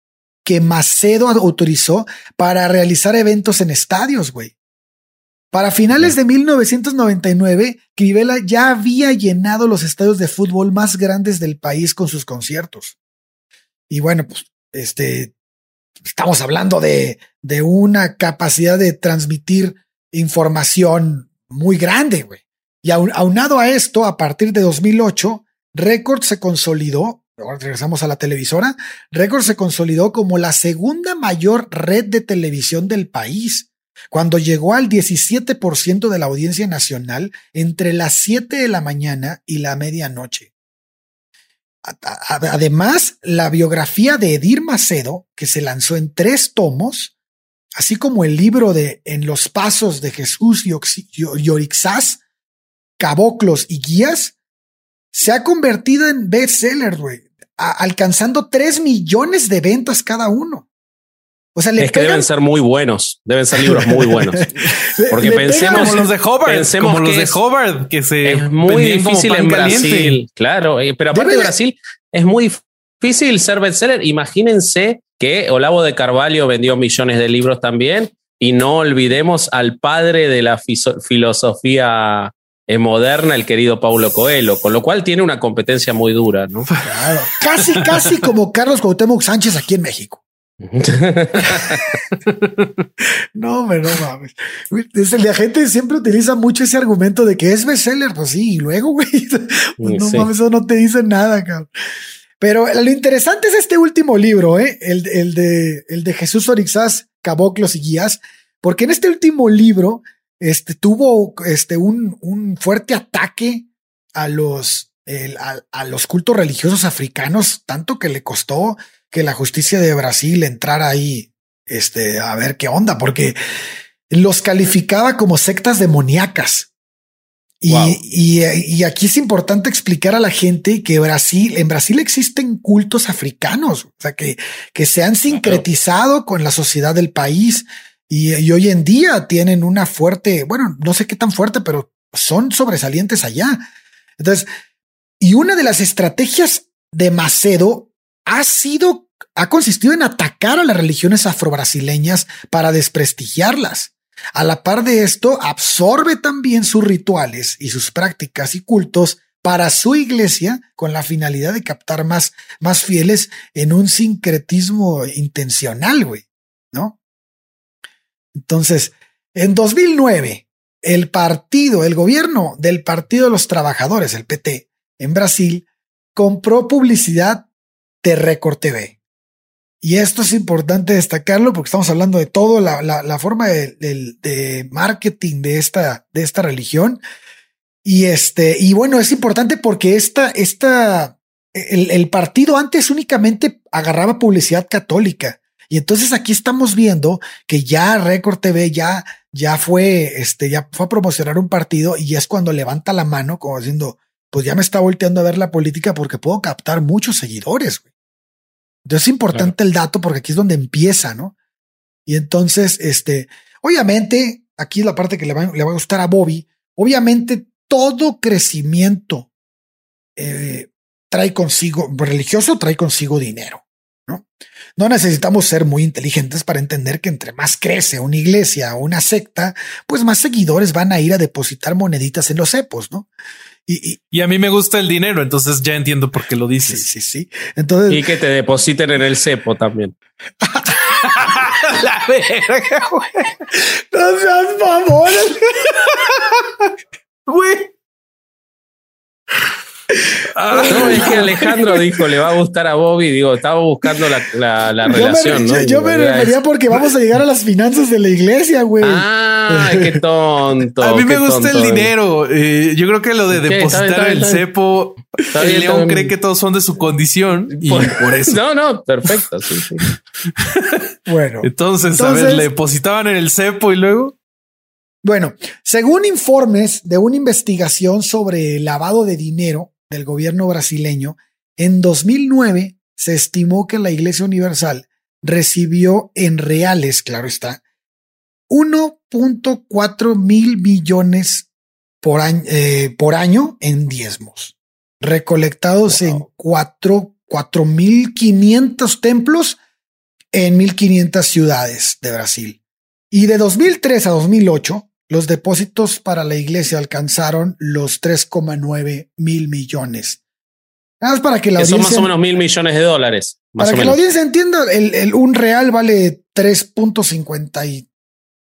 que Macedo autorizó para realizar eventos en estadios, güey. Para finales de 1999, Crivella ya había llenado los estadios de fútbol más grandes del país con sus conciertos. Y bueno, pues, este, estamos hablando de, de una capacidad de transmitir información muy grande, güey. Y aunado a esto, a partir de 2008, Record se consolidó, ahora regresamos a la televisora, Record se consolidó como la segunda mayor red de televisión del país, cuando llegó al 17% de la audiencia nacional entre las 7 de la mañana y la medianoche. Además, la biografía de Edir Macedo, que se lanzó en tres tomos, así como el libro de En los pasos de Jesús y Orixás, Caboclos y Guías, se ha convertido en bestseller, güey, alcanzando tres millones de ventas cada uno. O sea, es que deben ser muy buenos, deben ser libros muy buenos. Porque pensemos como los de Hobart, como los de Hobart, que se es muy difícil en Brasil, claro. Eh, pero aparte de Brasil es muy difícil ser bestseller. Imagínense que Olavo de Carvalho vendió millones de libros también y no olvidemos al padre de la filosofía moderna, el querido Paulo Coelho, con lo cual tiene una competencia muy dura, ¿no? Claro. Casi, casi como Carlos Cuauhtémoc Sánchez aquí en México. no, pero no mames. La gente siempre utiliza mucho ese argumento de que es bestseller. Pues sí, y luego, güey. Pues no mames, eso no te dice nada, cabrón. Pero lo interesante es este último libro, ¿eh? el, el, de, el de Jesús Orixás, Caboclos y Guías, porque en este último libro este, tuvo este, un, un fuerte ataque a los, a, a los cultos religiosos africanos, tanto que le costó que la justicia de Brasil entrara ahí, este, a ver qué onda, porque los calificaba como sectas demoníacas. Y, y, aquí es importante explicar a la gente que Brasil, en Brasil existen cultos africanos, o sea, que, que se han sincretizado con la sociedad del país y, hoy en día tienen una fuerte, bueno, no sé qué tan fuerte, pero son sobresalientes allá. Entonces, y una de las estrategias de Macedo ha sido, ha consistido en atacar a las religiones afrobrasileñas para desprestigiarlas. A la par de esto, absorbe también sus rituales y sus prácticas y cultos para su iglesia con la finalidad de captar más, más fieles en un sincretismo intencional, güey, ¿no? Entonces, en 2009, el partido, el gobierno del Partido de los Trabajadores, el PT, en Brasil, compró publicidad de Record TV. Y esto es importante destacarlo porque estamos hablando de todo, la, forma de, marketing de esta, de esta religión. Y este, y bueno, es importante porque esta, esta, el partido antes únicamente agarraba publicidad católica. Y entonces aquí estamos viendo que ya Record TV ya, ya fue, este, ya fue a promocionar un partido y es cuando levanta la mano como diciendo, pues ya me está volteando a ver la política porque puedo captar muchos seguidores. Entonces es importante el dato porque aquí es donde empieza, ¿no? Y entonces, este, obviamente, aquí es la parte que le va, le va a gustar a Bobby. Obviamente, todo crecimiento eh, trae consigo, religioso trae consigo dinero. ¿no? No necesitamos ser muy inteligentes para entender que entre más crece una iglesia o una secta, pues más seguidores van a ir a depositar moneditas en los cepos, ¿no? Y, a mí me gusta el dinero, entonces ya entiendo por qué lo dices. Sí, sí, sí. Entonces, y que te depositen en el cepo también. La verga, güey. No seas mamón. Güey. Ah, no, es que Alejandro dijo, le va a gustar a Bobby. Digo, estaba buscando la, la, relación, ¿no? Yo, me refería porque vamos a llegar a las finanzas de la iglesia, güey. Ah, qué tonto. A mí me gusta el dinero. Eh, yo creo que lo de depositar el cepo, el león cree que todos son de su condición y por, eso. No, no, perfecto. Sí, sí. bueno, entonces, a ver, le depositaban en el cepo y luego. Bueno, según informes de una investigación sobre lavado de dinero, del gobierno brasileño, en 2009 se estimó que la Iglesia Universal recibió en reales, claro está, 1.4 mil millones por año, eh, por año en diezmos, recolectados en 4 4.500 templos en 1.500 ciudades de Brasil. Y de 2003 a 2008, los depósitos para la iglesia alcanzaron los 3,9 mil millones. Nada más para que la que audiencia... son más o menos mil millones de dólares. Más para o que menos. la audiencia entienda, el, el- un real vale 3.50 y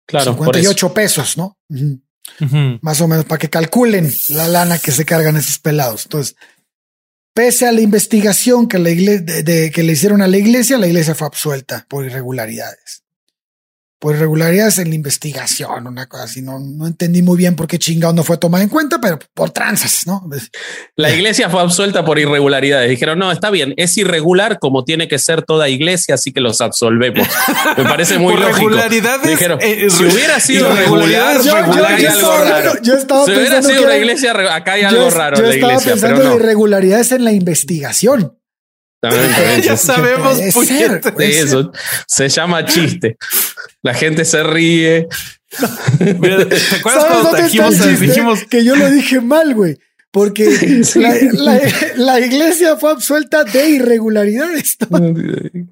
Claro, por eso. 58 pesos, ¿no? Ujú. Ujú. más o menos para que calculen la lana que se cargan esos pelados. Entonces, pese a la investigación que, la igle- de- de- que le hicieron a la iglesia, la iglesia fue absuelta por irregularidades. Por irregularidades en la investigación, una cosa así. No, no entendí muy bien por qué chingado no fue tomada en cuenta, pero por tranzas, ¿no? La iglesia fue absuelta por irregularidades. Dijeron, no, está bien, es irregular como tiene que ser toda iglesia, así que los absolvemos. Me parece muy Por lógico. regularidades, Dijeron, eh, si re- hubiera sido regular, Yo- regular, yo algo estaba- raro. yo estaba si hubiera pensando sido una iglesia, acá hay yo, algo raro yo en la estaba iglesia, pensando pero en no. irregularidades en la investigación. También, también, ya sabemos, ser. De eso se llama chiste. La gente se ríe. Mira, ¿Te acuerdas ¿Sabes cuando el dijimos, que yo lo dije mal, güey. Porque la, la- la iglesia fue absuelta de irregularidades.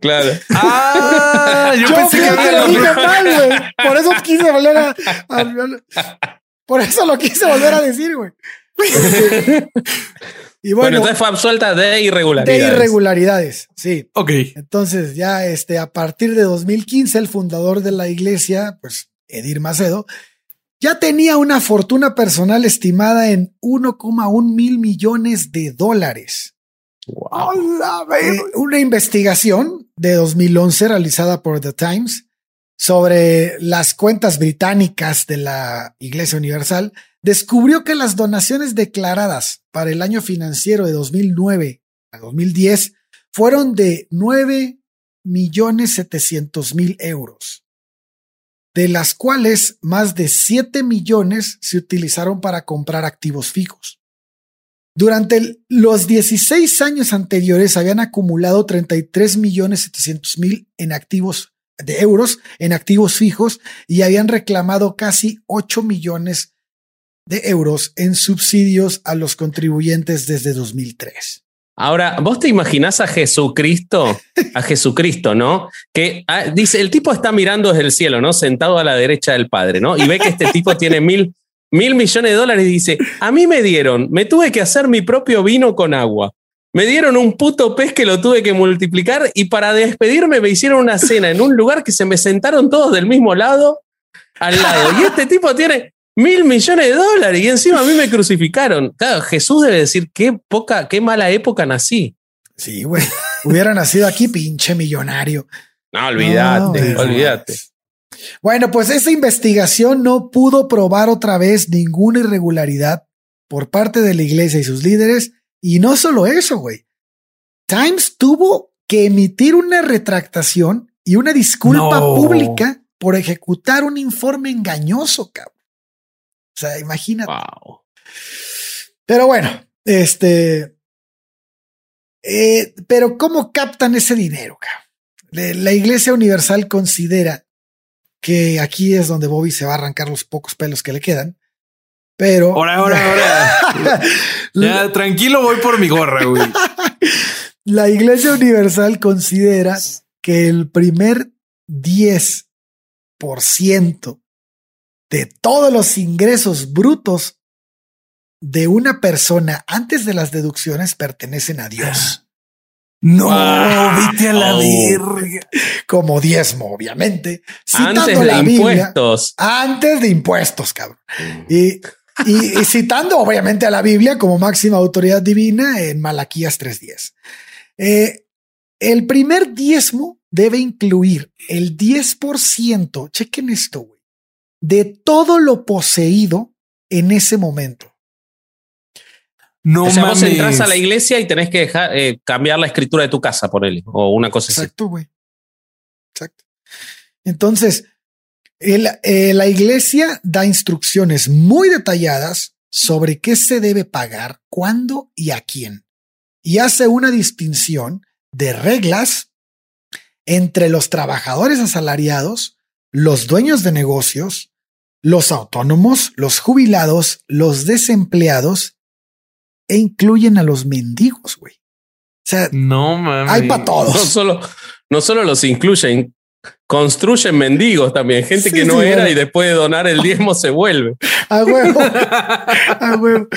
Claro. ah, yo, Yo pensé que lo dije mal, güey. Por eso quise volver a, a- Por eso lo quise volver a decir, güey. y Bueno, bueno, entonces fue absuelta de de irregularidades. irregularidades, sí. Ok. Entonces, ya este, a partir de 2015, el fundador de la iglesia, pues Edir Macedo, ya tenía una fortuna personal estimada en 1,1 mil millones de dólares. Wow. Eh, una investigación de 2011 realizada por The Times sobre las cuentas británicas de la Iglesia Universal descubrió que las donaciones declaradas para el año financiero de 2009 a 2010 fueron de 9 millones 700 mil euros, de las cuales más de 7 millones se utilizaron para comprar activos fijos. Durante los 16 años anteriores habían acumulado 33 millones 700 mil en activos de euros en activos fijos y habían reclamado casi 8 millones de euros en subsidios a los contribuyentes desde 2003. Ahora, vos te imaginás a Jesucristo, a Jesucristo, ¿no? Que ah, dice, el tipo está mirando desde el cielo, ¿no? Sentado a la derecha del Padre, ¿no? Y ve que este tipo tiene mil, mil millones de dólares y dice, a mí me dieron, me tuve que hacer mi propio vino con agua. Me dieron un puto pez que lo tuve que multiplicar y para despedirme me hicieron una cena en un lugar que se me sentaron todos del mismo lado al lado. Y este tipo tiene mil millones de dólares y encima a mí me crucificaron. Claro, Jesús debe decir qué poca, qué mala época nací. Sí, güey. Hubiera nacido aquí, pinche millonario. No, olvídate, No, olvídate. Bueno, pues esa investigación no pudo probar otra vez ninguna irregularidad por parte de la iglesia y sus líderes. Y no solo eso, güey. Times tuvo que emitir una retractación y una disculpa No. pública por ejecutar un informe engañoso, cabrón. O sea, imagínate. Wow. Pero bueno, este. eh, pero ¿cómo captan ese dinero? La Iglesia Universal considera que aquí es donde Bobby se va a arrancar los pocos pelos que le quedan. Pero Ahora, ahora, ahora. Ya, tranquilo, voy por mi gorra, güey. la Iglesia Universal considera que el primer 10% de todos los ingresos brutos de una persona antes de las deducciones pertenecen a Dios. No, Wow. vete a la verga. como diezmo, obviamente. Citando Antes de la Biblia, impuestos. antes de impuestos, cabrón. Y, y- y citando obviamente a la Biblia como máxima autoridad divina en Malaquías 3.10. Eh, el primer diezmo debe incluir el 10%, chequen esto, güey, de todo lo poseído en ese momento. No o sea, vos entras a la iglesia y tenés que dejar, eh, cambiar la escritura de tu casa por él o una cosa así. Exacto, güey. Exacto. Entonces, el- eh, la iglesia da instrucciones muy detalladas sobre qué se debe pagar, cuándo y a quién. Y hace una distinción de reglas entre los trabajadores asalariados, los dueños de negocios, los autónomos, los jubilados, los desempleados e incluyen a los mendigos, güey. O sea, no mames. Hay para todos. No solo, no solo los incluyen, construyen mendigos también, gente que no era y después de donar el diezmo se vuelve. A huevo. A huevo.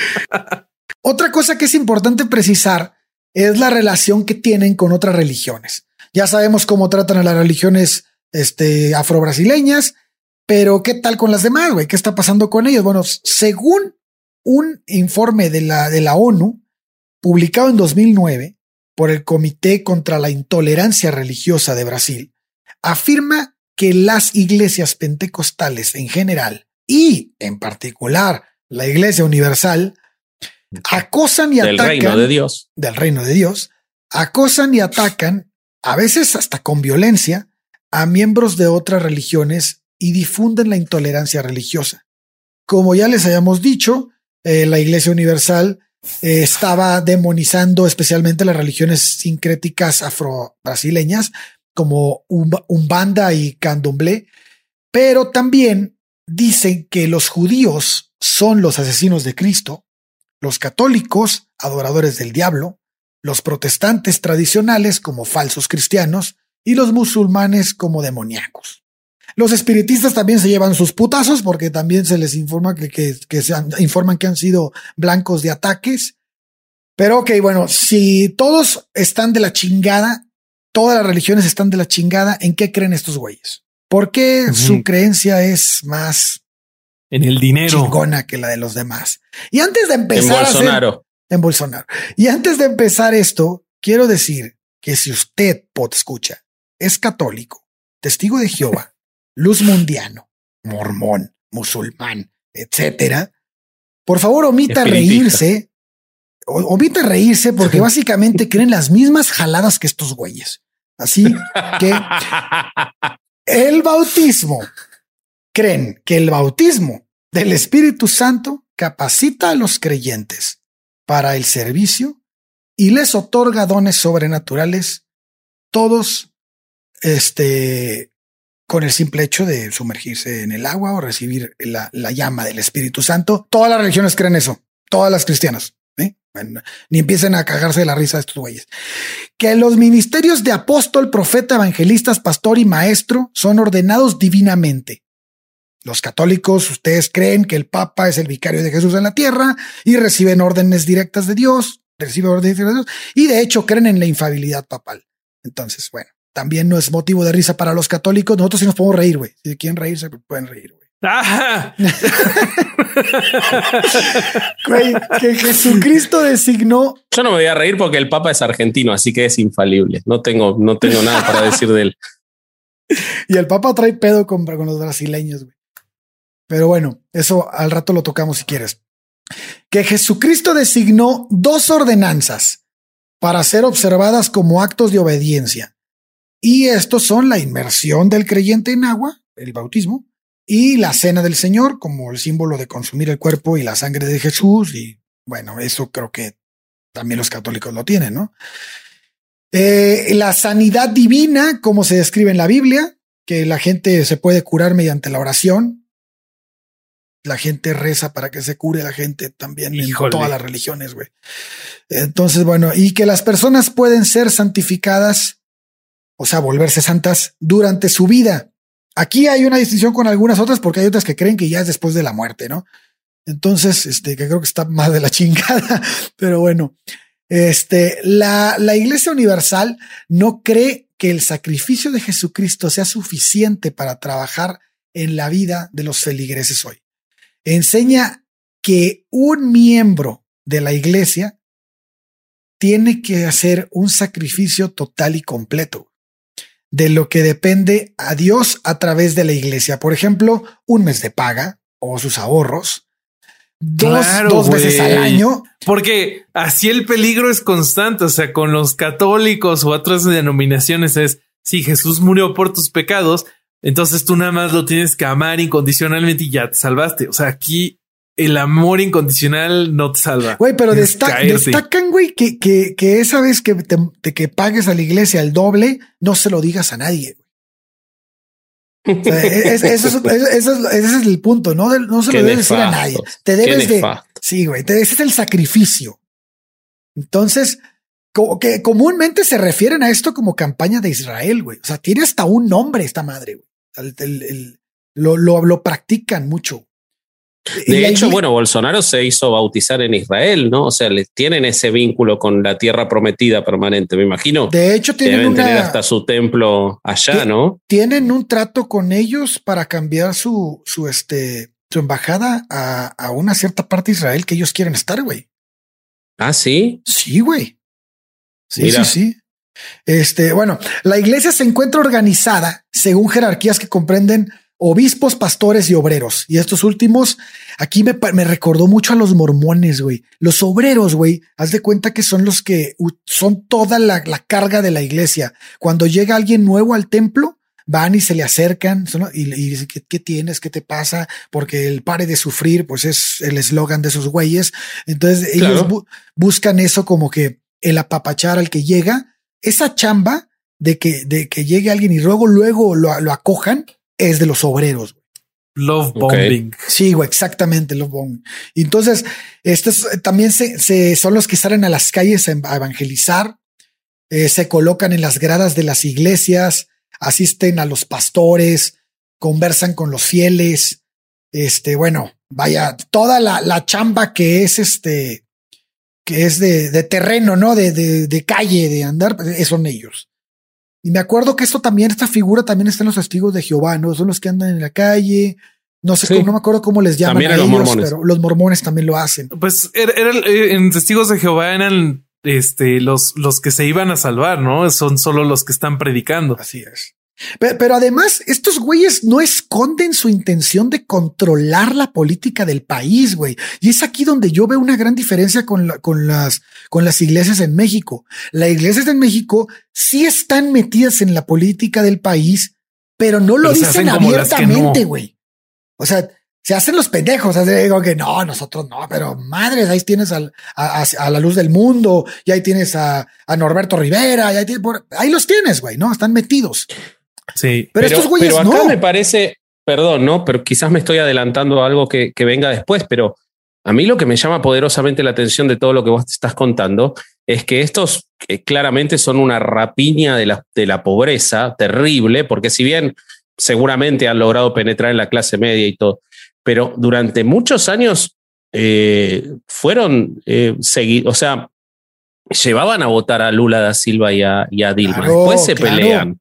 Otra cosa que es importante precisar es la relación que tienen con otras religiones. Ya sabemos cómo tratan a las religiones este, afro-brasileñas, pero ¿qué tal con las demás, güey? ¿Qué está pasando con ellos? Bueno, según un informe de la, de la ONU, publicado en 2009 por el Comité contra la Intolerancia Religiosa de Brasil, afirma que las iglesias pentecostales en general y en particular la Iglesia Universal acosan y del atacan reino de Dios. del reino de Dios, acosan y atacan, a veces hasta con violencia, a miembros de otras religiones y difunden la intolerancia religiosa. Como ya les habíamos dicho, eh, la Iglesia Universal eh, estaba demonizando especialmente las religiones sincréticas afro-brasileñas como Umbanda y Candomblé, pero también dicen que los judíos son los asesinos de Cristo, los católicos, adoradores del diablo, los protestantes tradicionales como falsos cristianos y los musulmanes como demoníacos. Los espiritistas también se llevan sus putazos porque también se les informa que, que, se informan que han sido blancos de ataques. Pero ok, bueno, si todos están de la chingada, todas las religiones están de la chingada, ¿en qué creen estos güeyes? ¿Por qué su creencia es más en el dinero chingona que la de los demás? Y antes de empezar en Bolsonaro. en Bolsonaro. Y antes de empezar esto, quiero decir que si usted, pot escucha, es católico, testigo de Jehová, luz mundiano, mormón, musulmán, etcétera, por favor omita reírse, omita reírse porque básicamente creen las mismas jaladas que estos güeyes. Así que el bautismo, creen que el bautismo del Espíritu Santo capacita a los creyentes para el servicio y les otorga dones sobrenaturales, todos este, con el simple hecho de sumergirse en el agua o recibir la, la llama del Espíritu Santo. Todas las religiones creen eso, todas las cristianas. ¿eh? ni empiecen a cagarse de la risa de estos güeyes. Que los ministerios de apóstol, profeta, evangelistas, pastor y maestro son ordenados divinamente. Los católicos, ustedes creen que el Papa es el vicario de Jesús en la tierra y reciben órdenes directas de Dios, reciben órdenes directas de Dios y de hecho creen en la infabilidad papal. Entonces, bueno, también no es motivo de risa para los católicos. Nosotros sí nos podemos reír, güey. Si quieren reírse, pueden reír, güey. güey, que Jesucristo designó. Yo no me voy a reír porque el Papa es argentino, así que es infalible. No tengo, no tengo nada para decir de él. Y el Papa trae pedo con, con los brasileños, güey. Pero bueno, eso al rato lo tocamos si quieres. Que Jesucristo designó dos ordenanzas para ser observadas como actos de obediencia. Y estos son la inmersión del creyente en agua, el bautismo, y la cena del Señor como el símbolo de consumir el cuerpo y la sangre de Jesús. Y bueno, eso creo que también los católicos lo tienen, ¿no? Eh, la sanidad divina, como se describe en la Biblia, que la gente se puede curar mediante la oración, la gente reza para que se cure la gente también en todas las religiones, güey. Entonces, bueno, y que las personas pueden ser santificadas, o sea, volverse santas durante su vida. Aquí hay una distinción con algunas otras porque hay otras que creen que ya es después de la muerte, ¿no? Entonces, este, que creo que está más de la chingada, pero bueno, este, la, la Iglesia Universal no cree que el sacrificio de Jesucristo sea suficiente para trabajar en la vida de los feligreses hoy enseña que un miembro de la iglesia tiene que hacer un sacrificio total y completo de lo que depende a Dios a través de la iglesia. Por ejemplo, un mes de paga o sus ahorros, dos, dos veces al año. Porque así el peligro es constante. O sea, con los católicos u otras denominaciones es si Jesús murió por tus pecados, entonces tú nada más lo tienes que amar incondicionalmente y ya te salvaste. O sea, aquí el amor incondicional no te salva. Güey, pero destacan, güey, que, que, que, esa vez que, te, que pagues a la iglesia el doble, no se lo digas a nadie. ese es el punto, no, no se lo debes decir a nadie. Te debes de. Sí, güey, ese es el sacrificio. Entonces, que comúnmente se refieren a esto como campaña de Israel, güey. O sea, tiene hasta un nombre esta madre, güey. lo, lo, lo practican mucho. De hecho, bueno, Bolsonaro se hizo bautizar en Israel, ¿no? O sea, le tienen ese vínculo con la tierra prometida permanente, me imagino. De hecho, tienen deben tener hasta su templo allá, ¿no? Tienen un trato con ellos para cambiar su, su, este, su embajada a, a una cierta parte de Israel que ellos quieren estar, güey. Ah, sí. Sí, güey. Sí, sí, sí. Este, bueno, la iglesia se encuentra organizada según jerarquías que comprenden obispos, pastores y obreros. Y estos últimos, aquí me, me recordó mucho a los mormones, güey. Los obreros, güey, haz de cuenta que son los que son toda la, carga de la iglesia. Cuando llega alguien nuevo al templo, van y se le acercan y, y dicen, ¿qué, tienes? ¿Qué te pasa? Porque el pare de sufrir, pues es el eslogan de esos güeyes. Entonces ellos buscan eso como que el apapachar al que llega, esa chamba de que, de que llegue alguien y luego, luego lo, lo acojan, es de los obreros. Love bombing. Sí, güey, exactamente, love bombing. Entonces, estos también se, son los que salen a las calles a evangelizar, eh, se colocan en las gradas de las iglesias, asisten a los pastores, conversan con los fieles. Este, bueno, vaya, toda la, la chamba que es este, que es de, de terreno, ¿no? De, de, de, calle, de andar, pues, son ellos. Y me acuerdo que esto también, esta figura también está en los testigos de Jehová, ¿no? Son los que andan en la calle. No sé, cómo, no me acuerdo cómo les llaman a ellos, los mormones. pero los mormones también lo hacen. Pues era, eh, en testigos de Jehová eran este, los, los que se iban a salvar, ¿no? Son solo los que están predicando. Así es. Pero, además, estos güeyes no esconden su intención de controlar la política del país, güey. Y es aquí donde yo veo una gran diferencia con, con, las, con las iglesias en México. Las iglesias en México sí están metidas en la política del país, pero no lo dicen abiertamente, güey. O sea, se hacen los pendejos. O digo que no, nosotros no, pero madres, ahí tienes a, la luz del mundo, y ahí tienes a, Norberto Rivera, y ahí, ahí los tienes, güey, ¿no? Están metidos. Sí, pero, estos güeyes pero acá me parece, perdón, no, pero quizás me estoy adelantando a algo que, venga después, pero a mí lo que me llama poderosamente la atención de todo lo que vos estás contando es que estos claramente son una rapiña de la, de la pobreza terrible, porque si bien seguramente han logrado penetrar en la clase media y todo, pero durante muchos años eh, fueron eh, seguidos, o sea, llevaban a votar a Lula da Silva y a, Dilma. Después se pelean.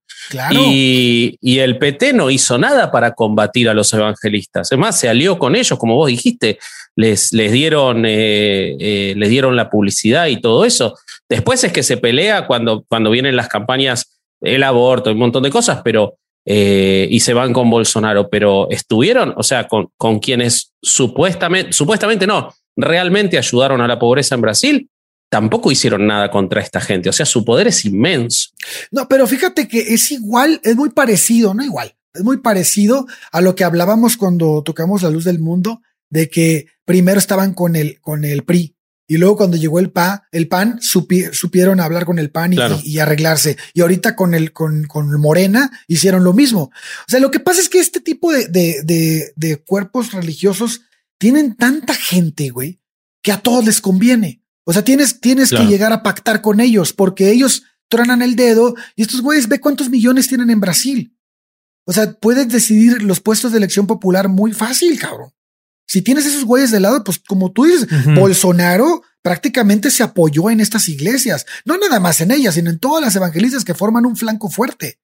Y, el PT no hizo nada para combatir a los evangelistas. Es más, se alió con ellos, como vos dijiste, les, les, dieron, eh, eh, les dieron la publicidad y todo eso. Después es que se pelea cuando, cuando vienen las campañas, el aborto, un montón de cosas, pero eh, y se van con Bolsonaro, pero estuvieron, o sea, con, con quienes supuestamente, supuestamente no, realmente ayudaron a la pobreza en Brasil, tampoco hicieron nada contra esta gente. O sea, su poder es inmenso. No, pero fíjate que es igual, es muy parecido, no igual, es muy parecido a lo que hablábamos cuando tocamos la luz del mundo, de que primero estaban con el, con el PRI. Y luego cuando llegó el PAN, el PAN supieron hablar con el PAN y, arreglarse. Y ahorita con el con, con Morena hicieron lo mismo. O sea, lo que pasa es que este tipo de, de, de, de cuerpos religiosos tienen tanta gente, güey, que a todos les conviene. O sea, tienes, tienes que llegar a pactar con ellos porque ellos tronan el dedo y estos güeyes ve cuántos millones tienen en Brasil. O sea, puedes decidir los puestos de elección popular muy fácil, cabrón. Si tienes esos güeyes de lado, pues como tú dices, Bolsonaro prácticamente se apoyó en estas iglesias, no nada más en ellas, sino en todas las evangelistas que forman un flanco fuerte.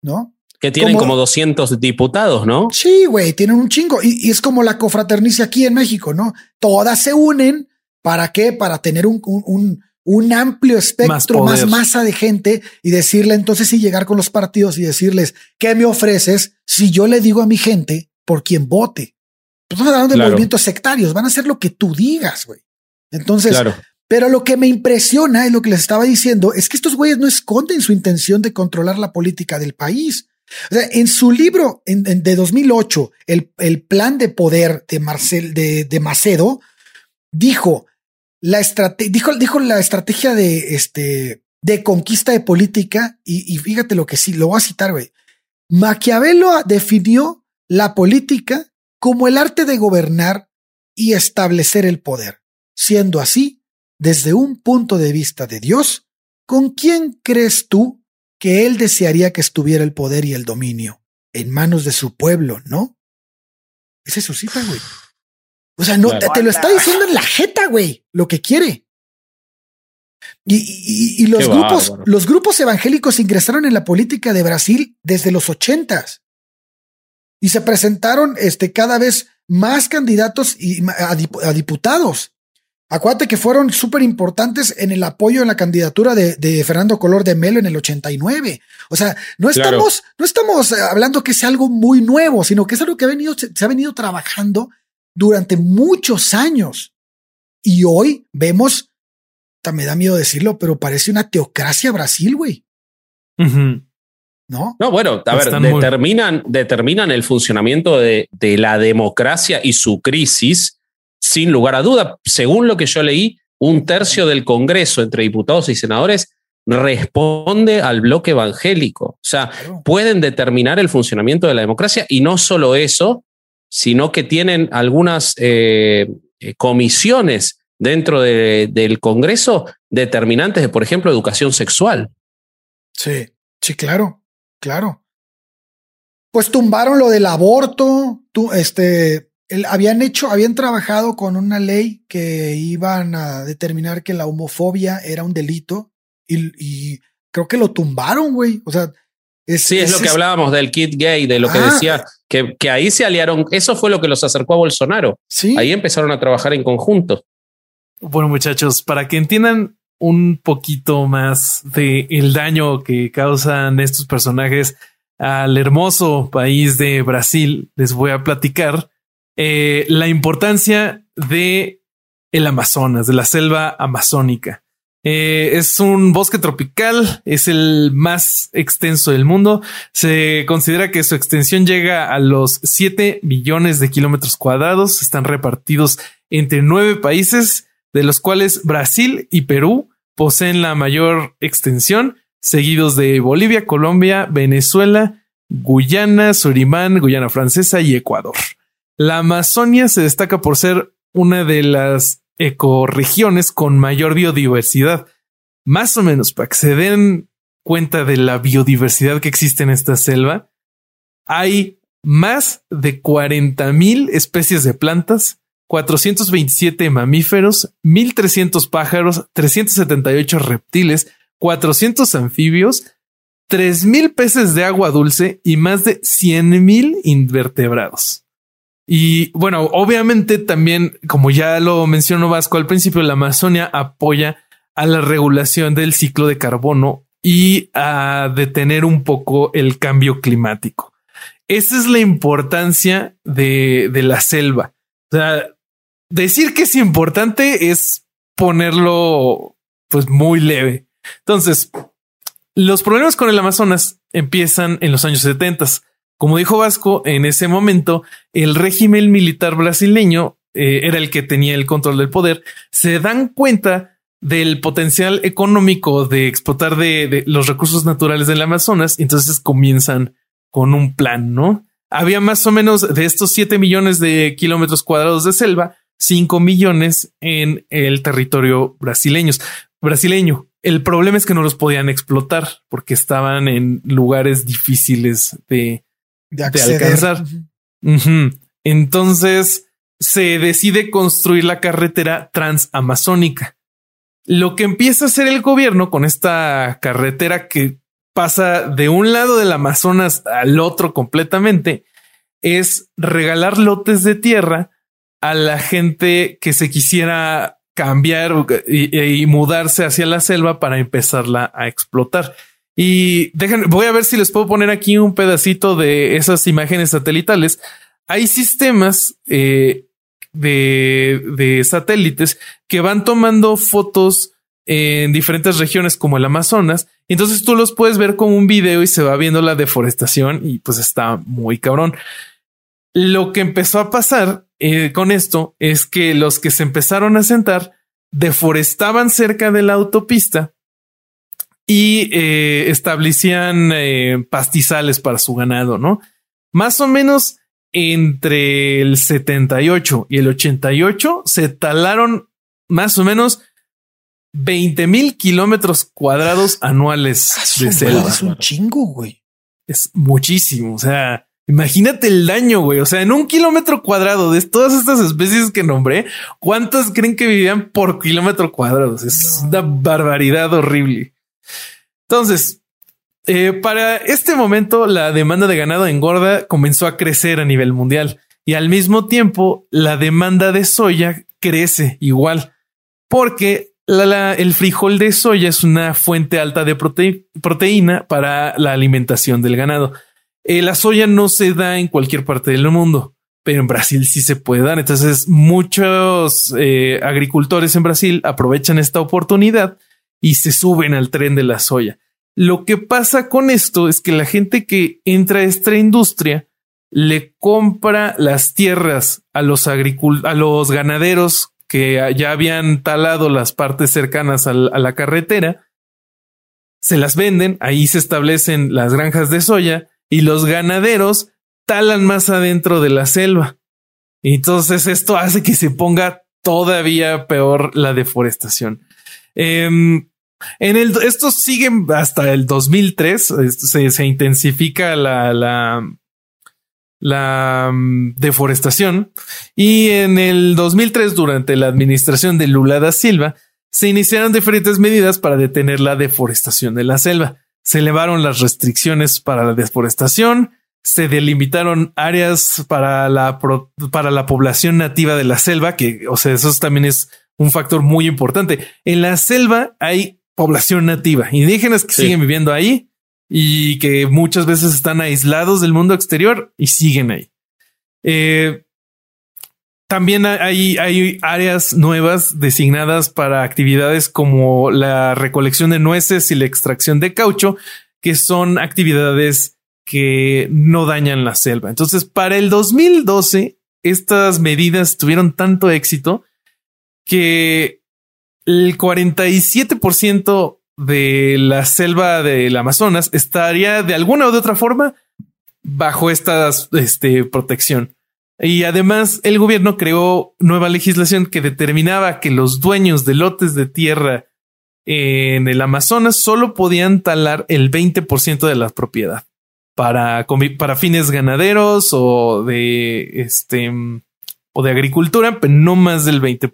¿No? Que tienen como, 200 diputados, ¿no? Sí, güey, tienen un chingo. Y, y, es como la cofraternicia aquí en México, ¿no? Todas se unen ¿Para qué? Para tener un, un, un amplio espectro, más, masa de gente y decirle entonces sí llegar con los partidos y decirles, ¿qué me ofreces si yo le digo a mi gente por quien vote? Pues estamos hablando de movimientos sectarios, van a hacer lo que tú digas, güey. Entonces, pero lo que me impresiona es lo que les estaba diciendo, es que estos güeyes no esconden su intención de controlar la política del país. O sea, en su libro de 2008, el, el, plan de poder de Marcel de, de Macedo dijo la estrategia, dijo, dijo la estrategia de este de conquista de política y, fíjate lo que sí, lo voy a citar, güey. Maquiavelo definió la política como el arte de gobernar y establecer el poder, siendo así, desde un punto de vista de Dios, ¿con quién crees tú que él desearía que estuviera el poder y el dominio? En manos de su pueblo, ¿no? Es su cita, güey. O sea, no te, lo está diciendo en la jeta, güey, lo que quiere. Y, los grupos, los grupos evangélicos ingresaron en la política de Brasil desde los ochentas y se presentaron este, cada vez más candidatos y, a, diputados. Acuérdate que fueron súper importantes en el apoyo en la candidatura de, Fernando Color de Melo en el 89. O sea, no estamos, no estamos hablando que sea algo muy nuevo, sino que es algo que ha venido, se, ha venido trabajando durante muchos años. Y hoy vemos, me da miedo decirlo, pero parece una teocracia Brasil, güey. ¿No? No, bueno, a ver, determinan, determinan el funcionamiento de, de la democracia y su crisis sin lugar a duda. Según lo que yo leí, un tercio del Congreso entre diputados y senadores responde al bloque evangélico. O sea, pueden determinar el funcionamiento de la democracia y no solo eso, sino que tienen algunas eh, eh, comisiones dentro del Congreso determinantes de, por ejemplo, educación sexual. Sí, sí, claro, claro. Pues tumbaron lo del aborto, tú, este, habían hecho, habían trabajado con una ley que iban a determinar que la homofobia era un delito y, creo que lo tumbaron, güey. O sea, sí, es, lo que hablábamos del kit gay, de lo que decía, que, que, ahí se aliaron. Eso fue lo que los acercó a Bolsonaro. Sí. Ahí empezaron a trabajar en conjunto. Bueno, muchachos, para que entiendan un poquito más de el daño que causan estos personajes al hermoso país de Brasil, les voy a platicar eh, la importancia de el Amazonas, de la selva amazónica. Eh, es un bosque tropical, es el más extenso del mundo. Se considera que su extensión llega a los 7 millones de kilómetros cuadrados. Están repartidos entre nueve países, de los cuales Brasil y Perú poseen la mayor extensión, seguidos de Bolivia, Colombia, Venezuela, Guyana, Surimán, Guyana Francesa y Ecuador. La Amazonia se destaca por ser una de las ecorregiones con mayor biodiversidad. Más o menos, para que se den cuenta de la biodiversidad que existe en esta selva, hay más de 40 mil especies de plantas, 427 mamíferos, 1300 pájaros, 378 reptiles, 400 anfibios, 3000 peces de agua dulce y más de 100 mil invertebrados. Y bueno, obviamente también, como ya lo mencionó Vasco al principio, la Amazonia apoya a la regulación del ciclo de carbono y a detener un poco el cambio climático. Esa es la importancia de, de la selva. O sea, decir que es importante es ponerlo pues muy leve. Entonces, los problemas con el Amazonas empiezan en los años 70 como dijo Vasco, en ese momento el régimen militar brasileño eh, era el que tenía el control del poder. Se dan cuenta del potencial económico de explotar de, los recursos naturales del Amazonas, entonces comienzan con un plan, ¿no? Había más o menos de estos 7 millones de kilómetros cuadrados de selva, 5 millones en el territorio brasileño. brasileño. El problema es que no los podían explotar porque estaban en lugares difíciles de, de, alcanzar. Entonces se decide construir la carretera transamazónica. Lo que empieza a hacer el gobierno con esta carretera que pasa de un lado del Amazonas al otro completamente es regalar lotes de tierra a la gente que se quisiera cambiar y, mudarse hacia la selva para empezarla a explotar. Y dejen, voy a ver si les puedo poner aquí un pedacito de esas imágenes satelitales. Hay sistemas eh, de, satélites que van tomando fotos en diferentes regiones como el Amazonas. Entonces tú los puedes ver como un video y se va viendo la deforestación y pues está muy cabrón. Lo que empezó a pasar eh, con esto es que los que se empezaron a sentar deforestaban cerca de la autopista y eh, establecían eh, pastizales para su ganado, ¿no? Más o menos entre el 78 y el 88 se talaron más o menos 20 mil kilómetros cuadrados anuales Ah, de selva. Es un chingo, güey. Es muchísimo. O sea, imagínate el daño, güey. O sea, en un kilómetro cuadrado de todas estas especies que nombré, ¿cuántas creen que vivían por kilómetro cuadrado? Es una barbaridad horrible. Entonces, eh, para este momento, la demanda de ganado engorda comenzó a crecer a nivel mundial y al mismo tiempo la demanda de soya crece igual porque el frijol de soya es una fuente alta de prote- proteína para la alimentación del ganado. Eh, la soya no se da en cualquier parte del mundo, pero en Brasil sí se puede dar. Entonces muchos eh, agricultores en Brasil aprovechan esta oportunidad y se suben al tren de la soya. Lo que pasa con esto es que la gente que entra a esta industria le compra las tierras a los a los ganaderos que ya habían talado las partes cercanas a la carretera, se las venden, ahí se establecen las granjas de soya y los ganaderos talan más adentro de la selva. Entonces esto hace que se ponga todavía peor la deforestación. Em, en el, esto sigue hasta el 2003, esto se, se intensifica la, la, la mm, deforestación y en el 2003, durante la administración de Lula da Silva, se iniciaron diferentes medidas para detener la deforestación de la selva. Se elevaron las restricciones para la deforestación, se delimitaron áreas para la, para la población nativa de la selva, que, o sea, eso también es un factor muy importante. En la selva hay población nativa, indígenas que Sí. siguen viviendo ahí y que muchas veces están aislados del mundo exterior y siguen ahí. Eh, también hay, hay áreas nuevas designadas para actividades como la recolección de nueces y la extracción de caucho, que son actividades que no dañan la selva. Entonces, para el 2012, estas medidas tuvieron tanto éxito que el 47% de la selva del Amazonas estaría de alguna u otra forma bajo esta este, protección. Y además el gobierno creó nueva legislación que determinaba que los dueños de lotes de tierra en el Amazonas solo podían talar el 20% de la propiedad para, para fines ganaderos o de este o de agricultura, pero no más del 20%.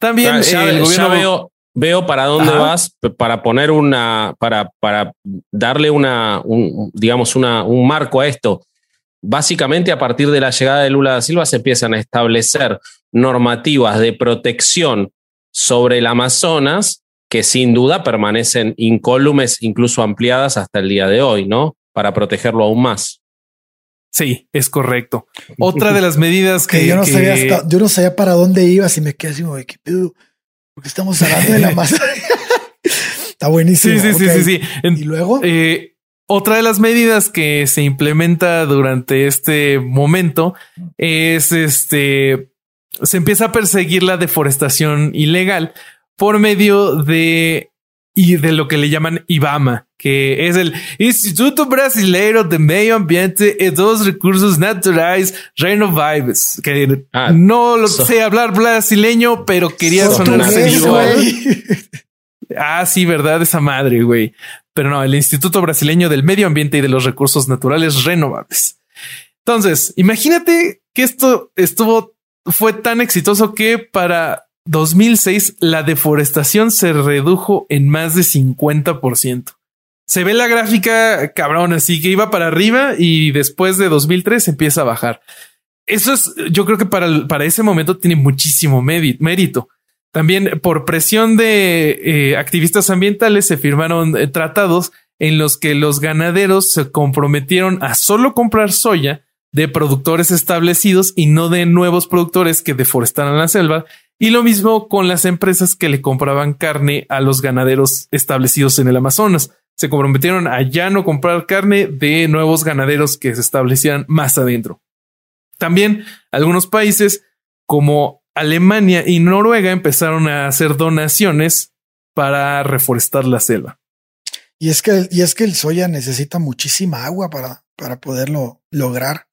También ya, el ya gobierno veo, veo para dónde Ajá. vas para poner una, para, para darle una, un, digamos, una, un marco a esto. Básicamente, a partir de la llegada de Lula da Silva, se empiezan a establecer normativas de protección sobre el Amazonas que sin duda permanecen incólumes, incluso ampliadas hasta el día de hoy, ¿no? Para protegerlo aún más. Sí, es correcto. Otra de las medidas que, Que yo no que- sabía hasta, yo no sabía para dónde ibas y me quedé así como de qué pedo. Porque estamos hablando de la masa. Está buenísimo. Sí, sí, sí, sí, sí. Y luego, Eh, otra de las medidas que se implementa durante este momento es este se empieza a perseguir la deforestación ilegal por medio de y de lo que le llaman IBAMA, que es el Instituto Brasileiro de Medio Ambiente y dos Recursos Naturais Renováveis, que Ah, no lo so- sé hablar brasileño, pero quería sonar portugués, sensual. güey. Ah, sí, verdad, esa madre, güey. Pero no, el Instituto Brasileño del Medio Ambiente y de los Recursos Naturales Renovables. Entonces, imagínate que esto estuvo, fue tan exitoso que para 2006 la deforestación se redujo en más de 50%. Se ve la gráfica cabrón, así que iba para arriba y después de 2003 empieza a bajar. Eso es, yo creo que para, para ese momento tiene muchísimo mérito. También por presión de eh, activistas ambientales se firmaron eh, tratados en los que los ganaderos se comprometieron a solo comprar soya de productores establecidos y no de nuevos productores que deforestaran la selva Y lo mismo con las empresas que le compraban carne a los ganaderos establecidos en el Amazonas. Se comprometieron a ya no comprar carne de nuevos ganaderos que se establecían más adentro. También algunos países como Alemania y Noruega empezaron a hacer donaciones para reforestar la selva. Y es que, y es que el soya necesita muchísima agua para, para poderlo lograr.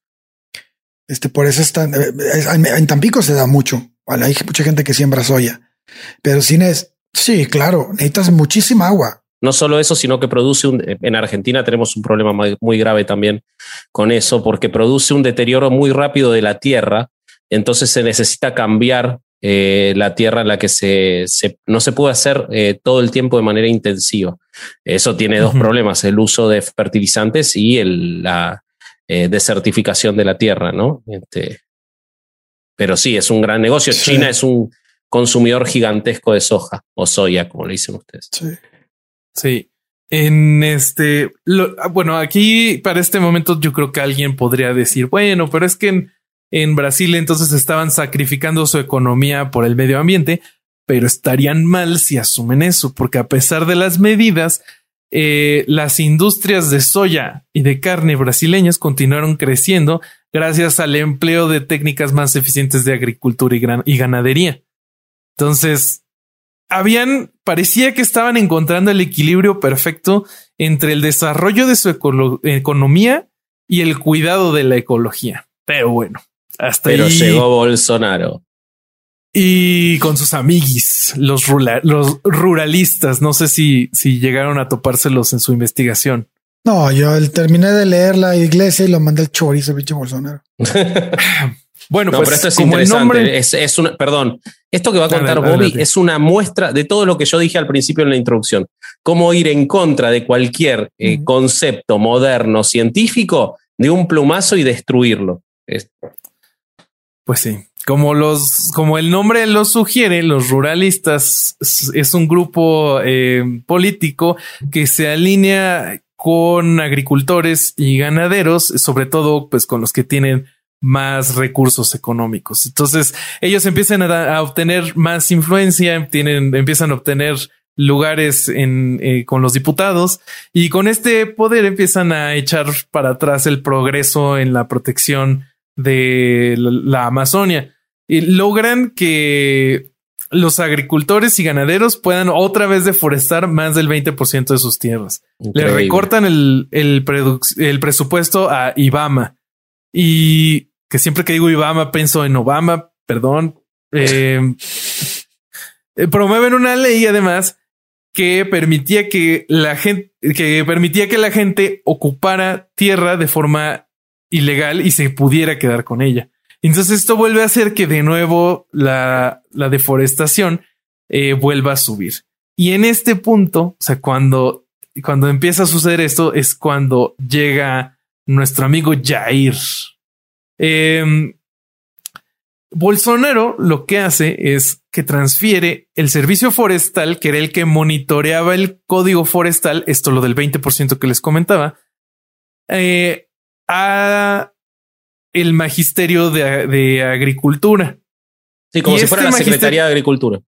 Este, por eso está, en Tampico se da mucho. Hay mucha gente que siembra soya, pero es, sí, claro, necesitas muchísima agua. No solo eso, sino que produce un, en Argentina tenemos un problema muy grave también con eso, porque produce un deterioro muy rápido de la tierra. Entonces se necesita cambiar eh, la tierra en la que se, no se puede hacer eh, todo el tiempo de manera intensiva. Eso tiene dos problemas, el uso de fertilizantes y el, la eh, desertificación de la tierra, ¿no? Este, pero sí, es un gran negocio. China es un consumidor gigantesco de soja o soya, como le dicen ustedes. Sí. Sí. En este, bueno, aquí para este momento yo creo que alguien podría decir, bueno, pero es que en, Brasil entonces estaban sacrificando su economía por el medio ambiente, pero estarían mal si asumen eso, porque a pesar de las medidas, eh, las industrias de soya y de carne brasileñas continuaron creciendo gracias al empleo de técnicas más eficientes de agricultura y, y ganadería. Entonces, habían, parecía que estaban encontrando el equilibrio perfecto entre el desarrollo de su economía y el cuidado de la ecología. Pero bueno, hasta Pero llegó Bolsonaro. Y con sus amiguis, los, los ruralistas, no sé si, si llegaron a topárselos en su investigación. No, yo terminé de leer la iglesia y lo mandé el chorizo, bicho Bolsonaro. bueno, pues pero esto es interesante. Es, una, perdón, esto que va a contar Bobby es una muestra de todo lo que yo dije al principio en la introducción. Cómo ir en contra de cualquier eh, concepto moderno científico de un plumazo y destruirlo. Pues sí, como los, como el nombre lo sugiere, los ruralistas es un grupo eh, político que se alinea con agricultores y ganaderos, sobre todo pues con los que tienen más recursos económicos. Entonces ellos empiezan a, obtener más influencia, tienen, empiezan a obtener lugares en, eh, con los diputados y con este poder empiezan a echar para atrás el progreso en la protección de la Amazonia y logran que los agricultores y ganaderos puedan otra vez deforestar más del 20% de sus tierras. Le recortan el, el, el, presupuesto a Ibama y que siempre que digo Ibama pienso en Obama, perdón. Eh, eh, promueven una ley además que permitía que la gente, que permitía que la gente ocupara tierra de forma ilegal y se pudiera quedar con ella. Entonces esto vuelve a hacer que de nuevo la, la deforestación eh, vuelva a subir. Y en este punto, o sea, cuando, cuando empieza a suceder esto, es cuando llega nuestro amigo Jair. Em, Bolsonaro lo que hace es que transfiere el servicio forestal, que era el que monitoreaba el código forestal, esto lo del 20% que les comentaba, eh, a el magisterio de, agricultura. Sí, como si fuera este la Secretaría de Agricultura.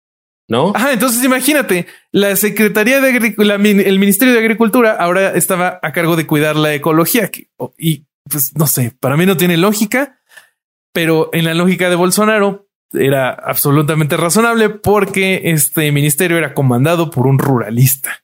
¿No? Ajá, entonces imagínate, la Secretaría de Agricultura, el Ministerio de Agricultura ahora estaba a cargo de cuidar la ecología y pues no sé, para mí no tiene lógica, pero en la lógica de Bolsonaro era absolutamente razonable porque este ministerio era comandado por un ruralista.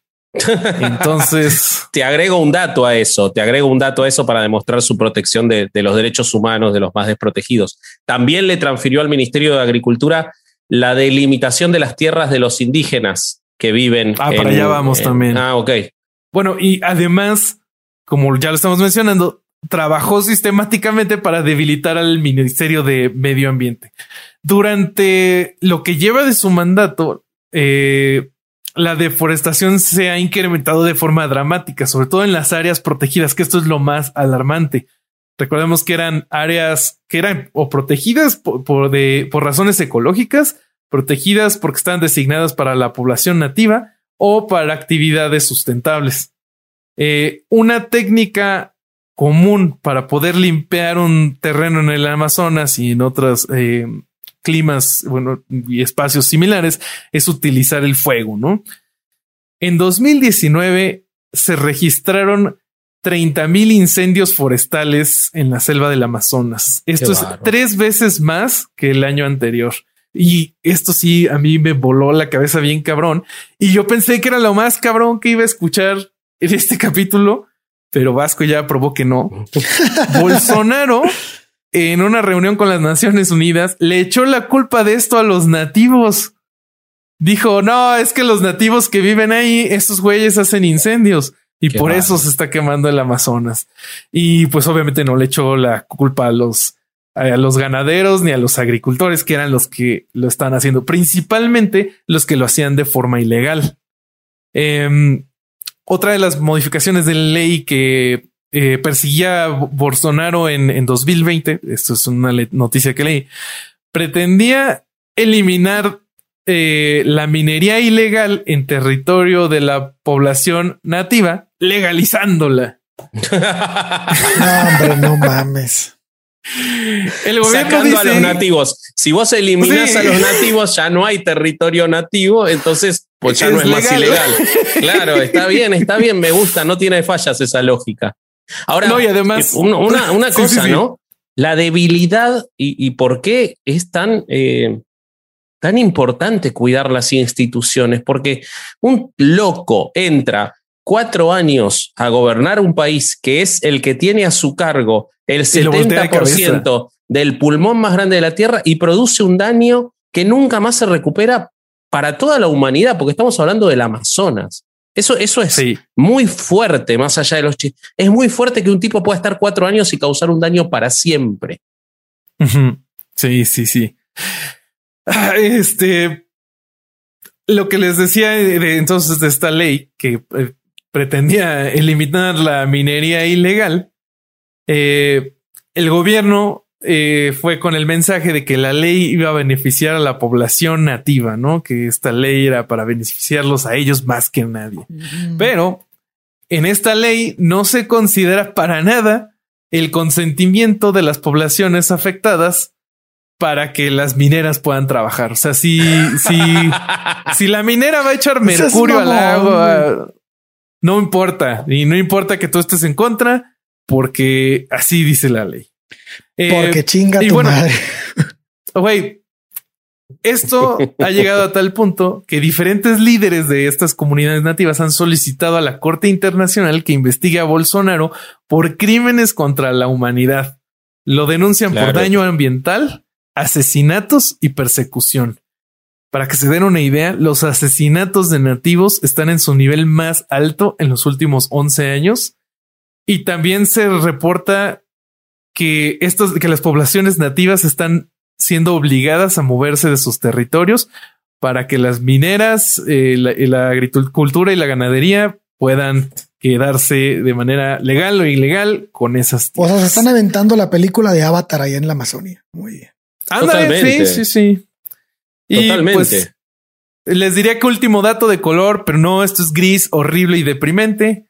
Entonces. te agrego un dato a eso, te agrego un dato a eso para demostrar su protección de, los derechos humanos de los más desprotegidos. También le transfirió al Ministerio de Agricultura la delimitación de las tierras de los indígenas que viven. Ah, para allá vamos también. Ah, ok. Bueno, y además, como ya lo estamos mencionando, trabajó sistemáticamente para debilitar al Ministerio de Medio Ambiente. Durante lo que lleva de su mandato, eh, la deforestación se ha incrementado de forma dramática, sobre todo en las áreas protegidas, que esto es lo más alarmante. Recordemos que eran áreas que eran o protegidas por, de, por razones ecológicas, protegidas porque están designadas para la población nativa o para actividades sustentables. Eh, una técnica común para poder limpiar un terreno en el Amazonas y en otras eh, climas bueno, y espacios similares es utilizar el fuego, ¿no? En 2019 se registraron 30 mil incendios forestales en la selva del Amazonas. Esto es tres veces más que el año anterior. Y esto sí, a mí me voló la cabeza bien cabrón. Y yo pensé que era lo más cabrón que iba a escuchar en este capítulo, pero Vasco ya probó que no. Bolsonaro, en una reunión con las Naciones Unidas, le echó la culpa de esto a los nativos. Dijo, no, es que los nativos que viven ahí, estos güeyes hacen incendios. Y por eso se está quemando el Amazonas. Y pues obviamente no le echó la culpa a los, a los ganaderos ni a los agricultores, que eran los que lo están haciendo, principalmente los que lo hacían de forma ilegal. Em, otra de las modificaciones de ley que eh, persiguía Bolsonaro en, en 2020, esto es una noticia que leí, pretendía eliminar eh, la minería ilegal en territorio de la población nativa, legalizándola. no, hombre, no mames. El gobierno Sacando a los nativos. Si vos eliminas a los nativos, ya no hay territorio nativo, entonces pues ya no es más ilegal. Claro, está bien, está bien, me gusta, no tiene fallas esa lógica. Ahora, no, y además, eh, una, una cosa, ¿no? La debilidad y, por qué es tan eh, tan importante cuidar las instituciones, porque un loco entra cuatro años a gobernar un país que es el que tiene a su cargo el 70% del pulmón más grande de la Tierra y produce un daño que nunca más se recupera para toda la humanidad, porque estamos hablando del Amazonas. Eso, eso es muy fuerte, más allá de los chistes. Es muy fuerte que un tipo pueda estar cuatro años y causar un daño para siempre. Sí, sí, sí. Este, lo que les decía de, entonces de esta ley que eh, pretendía eliminar la minería ilegal, eh, el gobierno eh, fue con el mensaje de que la ley iba a beneficiar a la población nativa, ¿no? Que esta ley era para beneficiarlos a ellos más que a nadie. Pero en esta ley no se considera para nada el consentimiento de las poblaciones afectadas para que las mineras puedan trabajar. O sea, si, si, si la minera va a echar mercurio al agua, no importa. Y no importa que tú estés en contra, porque así dice la ley. Eh, porque chinga tu madre. Güey, esto ha llegado a tal punto que diferentes líderes de estas comunidades nativas han solicitado a la Corte Internacional que investigue a Bolsonaro por crímenes contra la humanidad. Lo denuncian por daño ambiental, asesinatos y persecución. Para que se den una idea, los asesinatos de nativos están en su nivel más alto en los últimos 11 años. Y también se reporta que, estos, que las poblaciones nativas están siendo obligadas a moverse de sus territorios para que las mineras, eh, la, agricultura y la ganadería puedan quedarse de manera legal o ilegal con esas. O sea, se están aventando la película de Avatar ahí en la Amazonia. Muy bien. Ándale, sí, sí, sí. Y Pues, les diría que último dato de color, pero no, esto es gris, horrible y deprimente.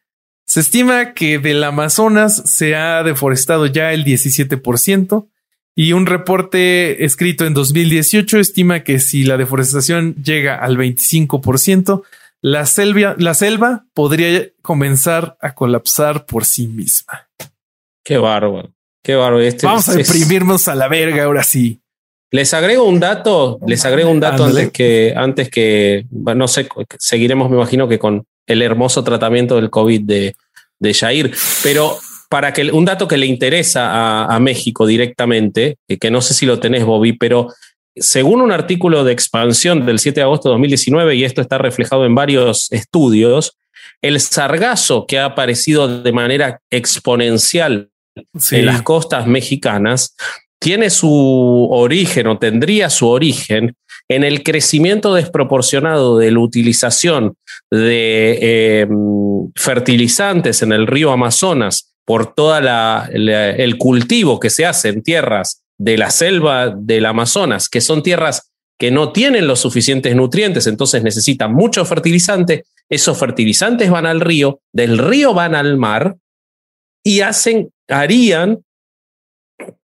Se estima que del Amazonas se ha deforestado ya el 17% y un reporte escrito en 2018 estima que si la deforestación llega al 25%, la selva, la selva podría comenzar a colapsar por sí misma. Qué bárbaro. Qué bárbaro. Este Vamos a deprimirnos a la verga ahora sí. Les agrego un dato, les agrego un dato antes que, antes que, no sé, seguiremos, me imagino que con el hermoso tratamiento del COVID de, de Jair, pero para que un dato que le interesa a, México directamente, que no sé si lo tenés, Bobby, pero según un artículo de expansión del 7 de agosto de 2019, y esto está reflejado en varios estudios, el sargazo que ha aparecido de manera exponencial en las costas mexicanas tiene su origen o tendría su origen en el crecimiento desproporcionado de la utilización de em, fertilizantes en el río Amazonas por todo el cultivo que se hace en tierras de la selva del Amazonas, que son tierras que no tienen los suficientes nutrientes, entonces necesitan mucho fertilizante, esos fertilizantes van al río, del río van al mar y hacen, harían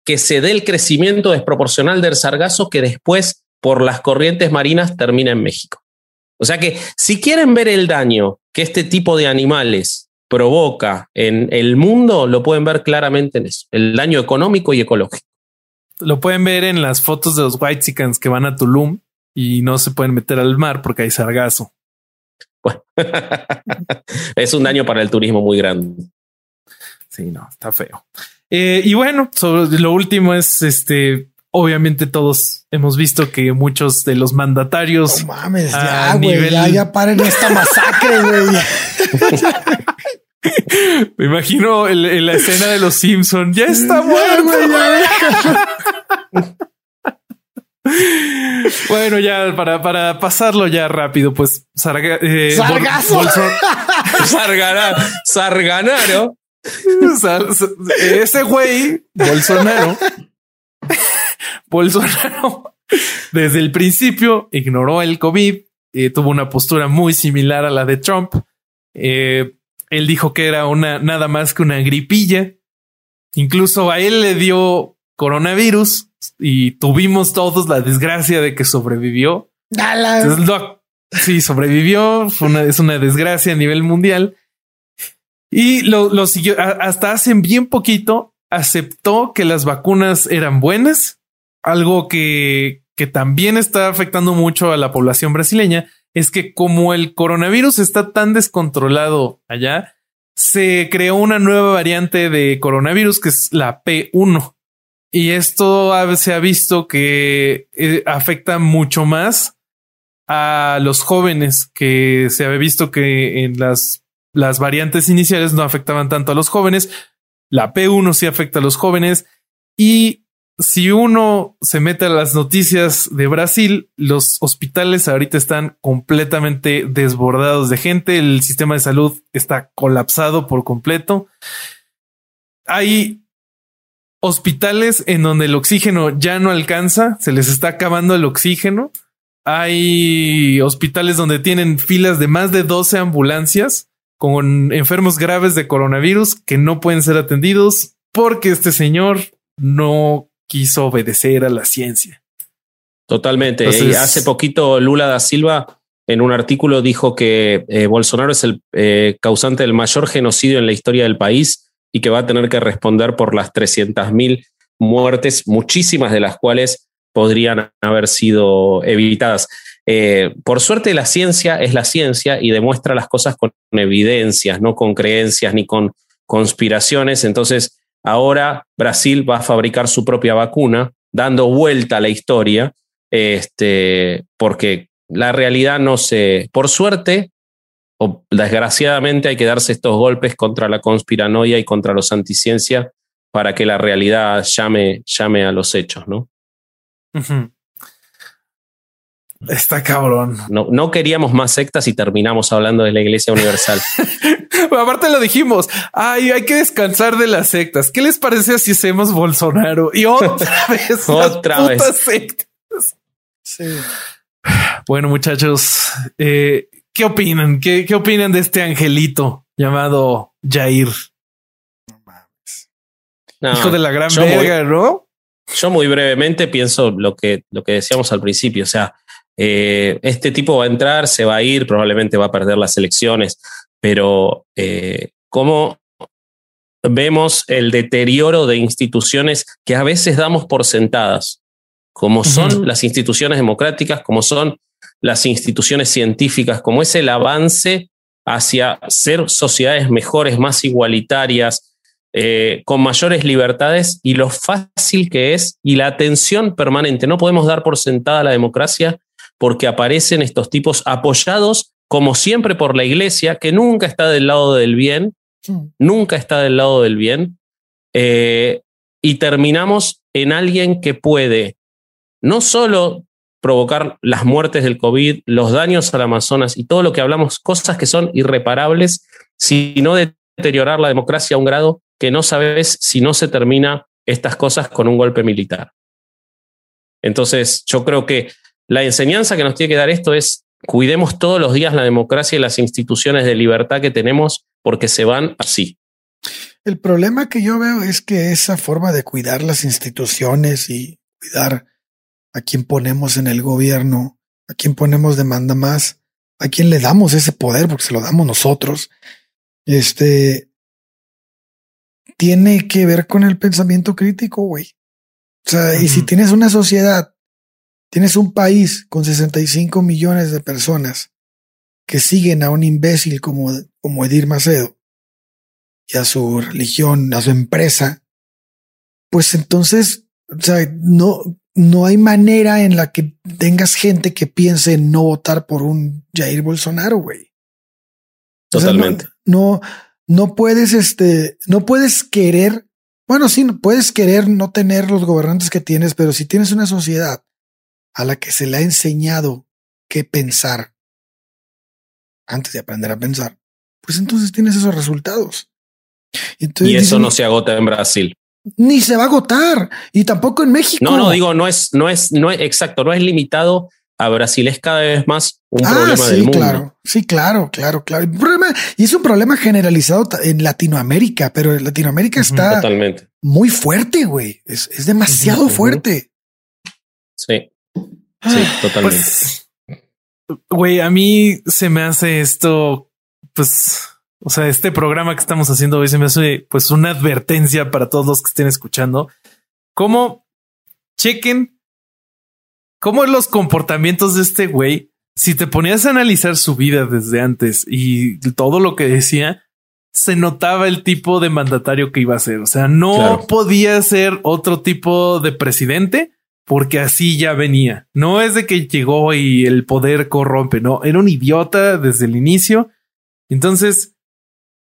que se dé el crecimiento desproporcional del sargazo que después por las corrientes marinas termina en México. O sea que si quieren ver el daño que este tipo de animales provoca en el mundo, lo pueden ver claramente en eso, el daño económico y ecológico. Lo pueden ver en las fotos de los White que van a Tulum y no se pueden meter al mar porque hay sargazo. es un daño para el turismo muy grande. Sí, no, está feo. Eh, y bueno, lo último es este. Obviamente todos hemos visto que muchos de los mandatarios. No mames, ya, güey, ya, ya paren esta masacre, güey. Me imagino en, la escena de los Simpson. Ya está muerto. bueno, ya para, para pasarlo ya rápido, pues Sarga, eh, Sarganaro. ese güey, Bolsonaro, Bolsonaro, desde el principio ignoró el COVID, eh, tuvo una postura muy similar a la de Trump. Eh, él dijo que era una nada más que una gripilla. Incluso a él le dio coronavirus y tuvimos todos la desgracia de que sobrevivió. sí, sobrevivió. es una desgracia a nivel mundial. Y lo, siguió hasta hace bien poquito. Aceptó que las vacunas eran buenas, algo que, que también está afectando mucho a la población brasileña. Es que como el coronavirus está tan descontrolado allá, se creó una nueva variante de coronavirus que es la P1. Y esto se ha visto que eh, afecta mucho más a los jóvenes, que se ha visto que en las, las variantes iniciales no afectaban tanto a los jóvenes. La P1 sí afecta a los jóvenes. Y si uno se mete a las noticias de Brasil, los hospitales ahorita están completamente desbordados de gente. El sistema de salud está colapsado por completo. Hay hospitales en donde el oxígeno ya no alcanza, se les está acabando el oxígeno. Hay hospitales donde tienen filas de más de 12 ambulancias con enfermos graves de coronavirus que no pueden ser atendidos porque este señor no quiso obedecer a la ciencia. Totalmente. y hace poquito Lula da Silva en un artículo dijo que eh, Bolsonaro es el eh, causante del mayor genocidio en la historia del país y que va a tener que responder por las 300.000 muertes, muchísimas de las cuales podrían haber sido evitadas. Eh, por suerte la ciencia es la ciencia y demuestra las cosas con evidencias, no con creencias ni con conspiraciones. Entonces, ahora Brasil va a fabricar su propia vacuna, dando vuelta a la historia, este, porque la realidad no se, por suerte, desgraciadamente hay que darse estos golpes contra la conspiranoia y contra los anticiencia para que la realidad llame, llame a los hechos, ¿no? Está cabrón. No, no queríamos más sectas y terminamos hablando de la Iglesia Universal. aparte lo dijimos. Ay, hay que descansar de las sectas. ¿Qué les parece si hacemos Bolsonaro? Y otra vez, otra vez. Sectas. Sí. Bueno, muchachos, eh, ¿Qué opinan? ¿Qué, ¿Qué, opinan de este angelito llamado Jair? No mames. Hijo de la gran verga, ¿no? Yo muy brevemente pienso lo que, lo que decíamos al principio. O sea, eh, este tipo va a entrar, se va a ir, probablemente va a perder las elecciones, pero eh, ¿cómo vemos el deterioro de instituciones que a veces damos por sentadas, como son las instituciones democráticas, como son las instituciones científicas, como es el avance hacia ser sociedades mejores, más igualitarias, eh, con mayores libertades y lo fácil que es y la atención permanente. No podemos dar por sentada la democracia porque aparecen estos tipos apoyados, como siempre, por la iglesia, que nunca está del lado del bien, nunca está del lado del bien, eh, y terminamos en alguien que puede no solo provocar las muertes del COVID, los daños al Amazonas y todo lo que hablamos, cosas que son irreparables, sino deteriorar la democracia a un grado que no sabes si no se termina estas cosas con un golpe militar. Entonces, yo creo que la enseñanza que nos tiene que dar esto es cuidemos todos los días la democracia y las instituciones de libertad que tenemos porque se van así. El problema que yo veo es que esa forma de cuidar las instituciones y cuidar a quien ponemos en el gobierno, a quien ponemos demanda más, a quien le damos ese poder porque se lo damos nosotros, este tiene que ver con el pensamiento crítico, güey. O sea, y si tienes una sociedad, tienes un país con 65 millones de personas que siguen a un imbécil como, como Edir Macedo y a su religión, a su empresa, pues entonces, o sea, no, no hay manera en la que tengas gente que piense en no votar por un Jair Bolsonaro, güey. Totalmente. no, no, puedes, este, no puedes querer, bueno, sí, puedes querer no tener los gobernantes que tienes, pero si tienes una sociedad a la que se le ha enseñado qué pensar antes de aprender a pensar, pues entonces tienes esos resultados. y eso no se agota en Brasil ni se va a agotar y tampoco en México. No, no digo, no es, no es, no es exacto, no es limitado a Brasil, es cada vez más un ah, problema del mundo. Claro, sí, claro, claro, claro. problema, y es un problema generalizado en Latinoamérica, pero en Latinoamérica está Totalmente. muy fuerte, güey. Es, es demasiado fuerte. Sí, sí, totalmente. Pues, güey, a mí se me hace esto, pues o sea, este programa que estamos haciendo hoy se me hace pues una advertencia para todos los que estén escuchando. Cómo chequen cómo los comportamientos de este güey. Si te ponías a analizar su vida desde antes y todo lo que decía, se notaba el tipo de mandatario que iba a ser. O sea, no podía ser otro tipo de presidente porque así ya venía. No es de que llegó y el poder corrompe, no, era un idiota desde el inicio. Entonces,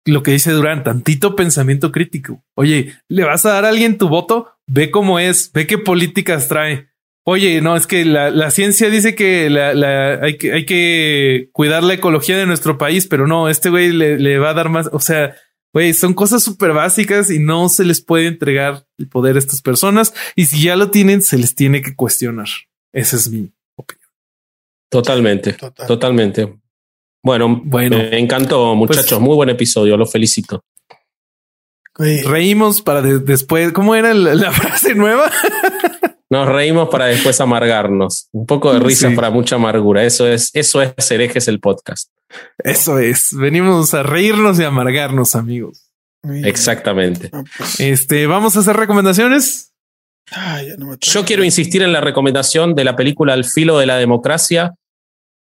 lo que dice Durán, tantito pensamiento crítico. Oye, ¿le vas a dar a alguien tu voto? Ve cómo es, ve qué políticas trae. Oye, no, es que la, ciencia dice que, la, hay que hay que cuidar la ecología de nuestro país, pero no, este güey le, le va a dar más. O sea, güey, son cosas súper básicas y no se les puede entregar el poder a estas personas. Y si ya lo tienen, se les tiene que cuestionar. Esa es mi opinión. Totalmente, totalmente. Bueno, bueno, me encantó, pues muchachos. muy buen episodio, los felicito. Reímos para después. ¿Cómo era la, frase nueva? Nos reímos para después amargarnos. Un poco de risa para mucha amargura. Eso es, eso es herejes el podcast. Eso es. Venimos a reírnos y amargarnos, amigos. Exactamente. Pues. Este, vamos a hacer recomendaciones. Yo quiero insistir en la recomendación de la película Al filo de la democracia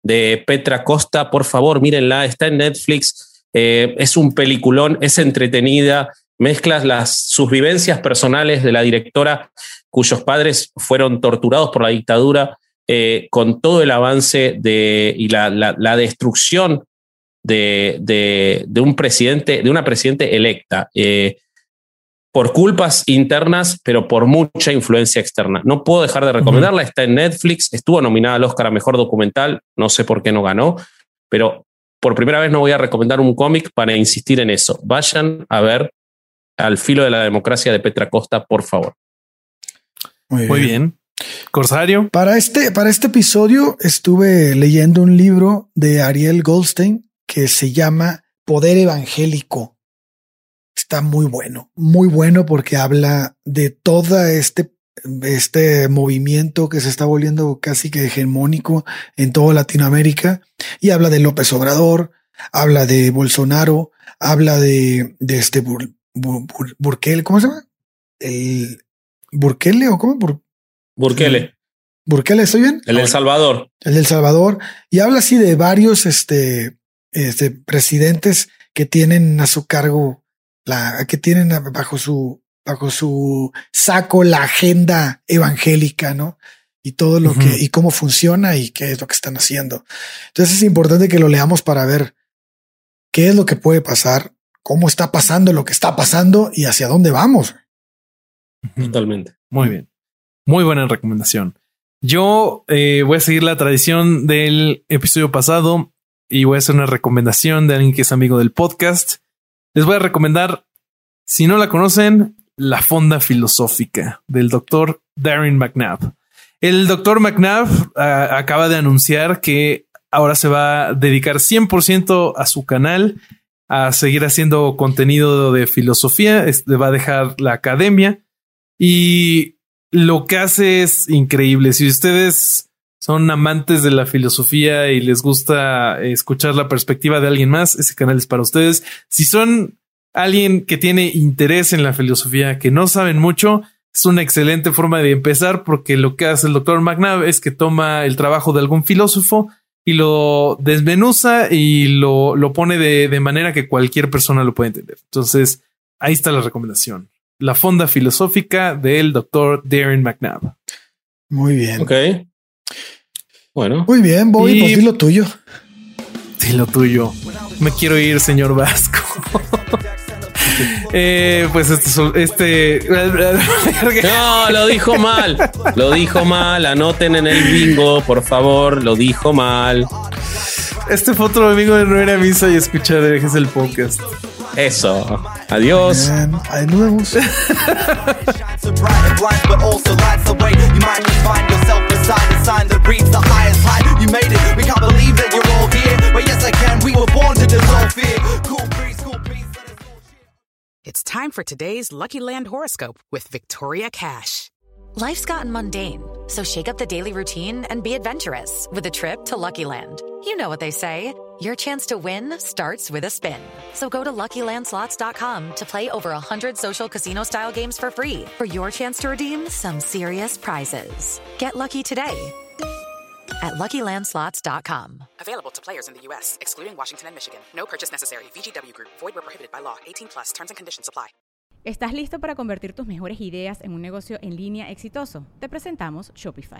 de Petra Costa, por favor, mírenla, está en Netflix, eh, es un peliculón, es entretenida, mezclas las, sus vivencias personales de la directora cuyos padres fueron torturados por la dictadura, eh, con todo el avance de, y la, la, destrucción de, de, un presidente, de una presidente electa. Eh, por culpas internas, pero por mucha influencia externa. No puedo dejar de recomendarla, está en Netflix, estuvo nominada al Oscar a Mejor Documental, no sé por qué no ganó, pero por primera vez no voy a recomendar un cómic para insistir en eso. Vayan a ver Al filo de la democracia de Petra Costa, por favor. Muy bien. Corsario. Para este, para este episodio estuve leyendo un libro de Ariel Goldstein que se llama Poder Evangélico está muy bueno, muy bueno porque habla de todo este, este movimiento que se está volviendo casi que hegemónico en toda Latinoamérica y habla de López Obrador, habla de Bolsonaro, habla de, de este Bur, Burkel, ¿cómo se llama? El Burkele o cómo? Bur, Burkele. Burkele, ¿estoy bien? El del Salvador. El del Salvador. Y habla así de varios este, este, presidentes que tienen a su cargo la que tienen bajo su bajo su saco la agenda evangélica, ¿no? Y todo lo que y cómo funciona y qué es lo que están haciendo. Entonces es importante que lo leamos para ver qué es lo que puede pasar, cómo está pasando lo que está pasando y hacia dónde vamos. Totalmente. Muy bien. Muy buena recomendación. Yo eh, voy a seguir la tradición del episodio pasado y voy a hacer una recomendación de alguien que es amigo del podcast les voy a recomendar, si no la conocen, La Fonda Filosófica del doctor Darren McNabb. El doctor McNabb acaba de anunciar que ahora se va a dedicar 100% a su canal, a seguir haciendo contenido de filosofía, este, va a dejar la academia y lo que hace es increíble. Si ustedes son amantes de la filosofía y les gusta escuchar la perspectiva de alguien más, ese canal es para ustedes. Si son alguien que tiene interés en la filosofía, que no saben mucho, es una excelente forma de empezar porque lo que hace el doctor McNabb es que toma el trabajo de algún filósofo y lo desmenuza y lo, lo pone de, de manera que cualquier persona lo puede entender. Entonces, ahí está la recomendación. La fonda filosófica del doctor Darren McNabb. Muy bien. Ok. Bueno. Muy bien, Bobby, Y- pues di lo tuyo. Sí, lo tuyo. Me quiero ir, señor Vasco. eh, pues este, este No, lo dijo mal. Lo dijo mal. Anoten en el bingo, por favor. Lo dijo mal. este fue otro amigo de No era misa y escuchar es el podcast. Eso. Adiós. It's time for today's Lucky Land horoscope with Victoria Cash. Life's gotten mundane, so shake up the daily routine and be adventurous with a trip to Lucky Land. You know what they say your chance to win starts with a spin. So go to luckylandslots.com to play over 100 social casino style games for free for your chance to redeem some serious prizes. Get lucky today at luckylandslots.com. Available to players in the U.S., excluding Washington and Michigan. No purchase necessary. VGW Group, void where prohibited by law. 18 plus terms and conditions apply. ¿Estás listo para convertir tus mejores ideas en un negocio en línea exitoso? Te presentamos Shopify.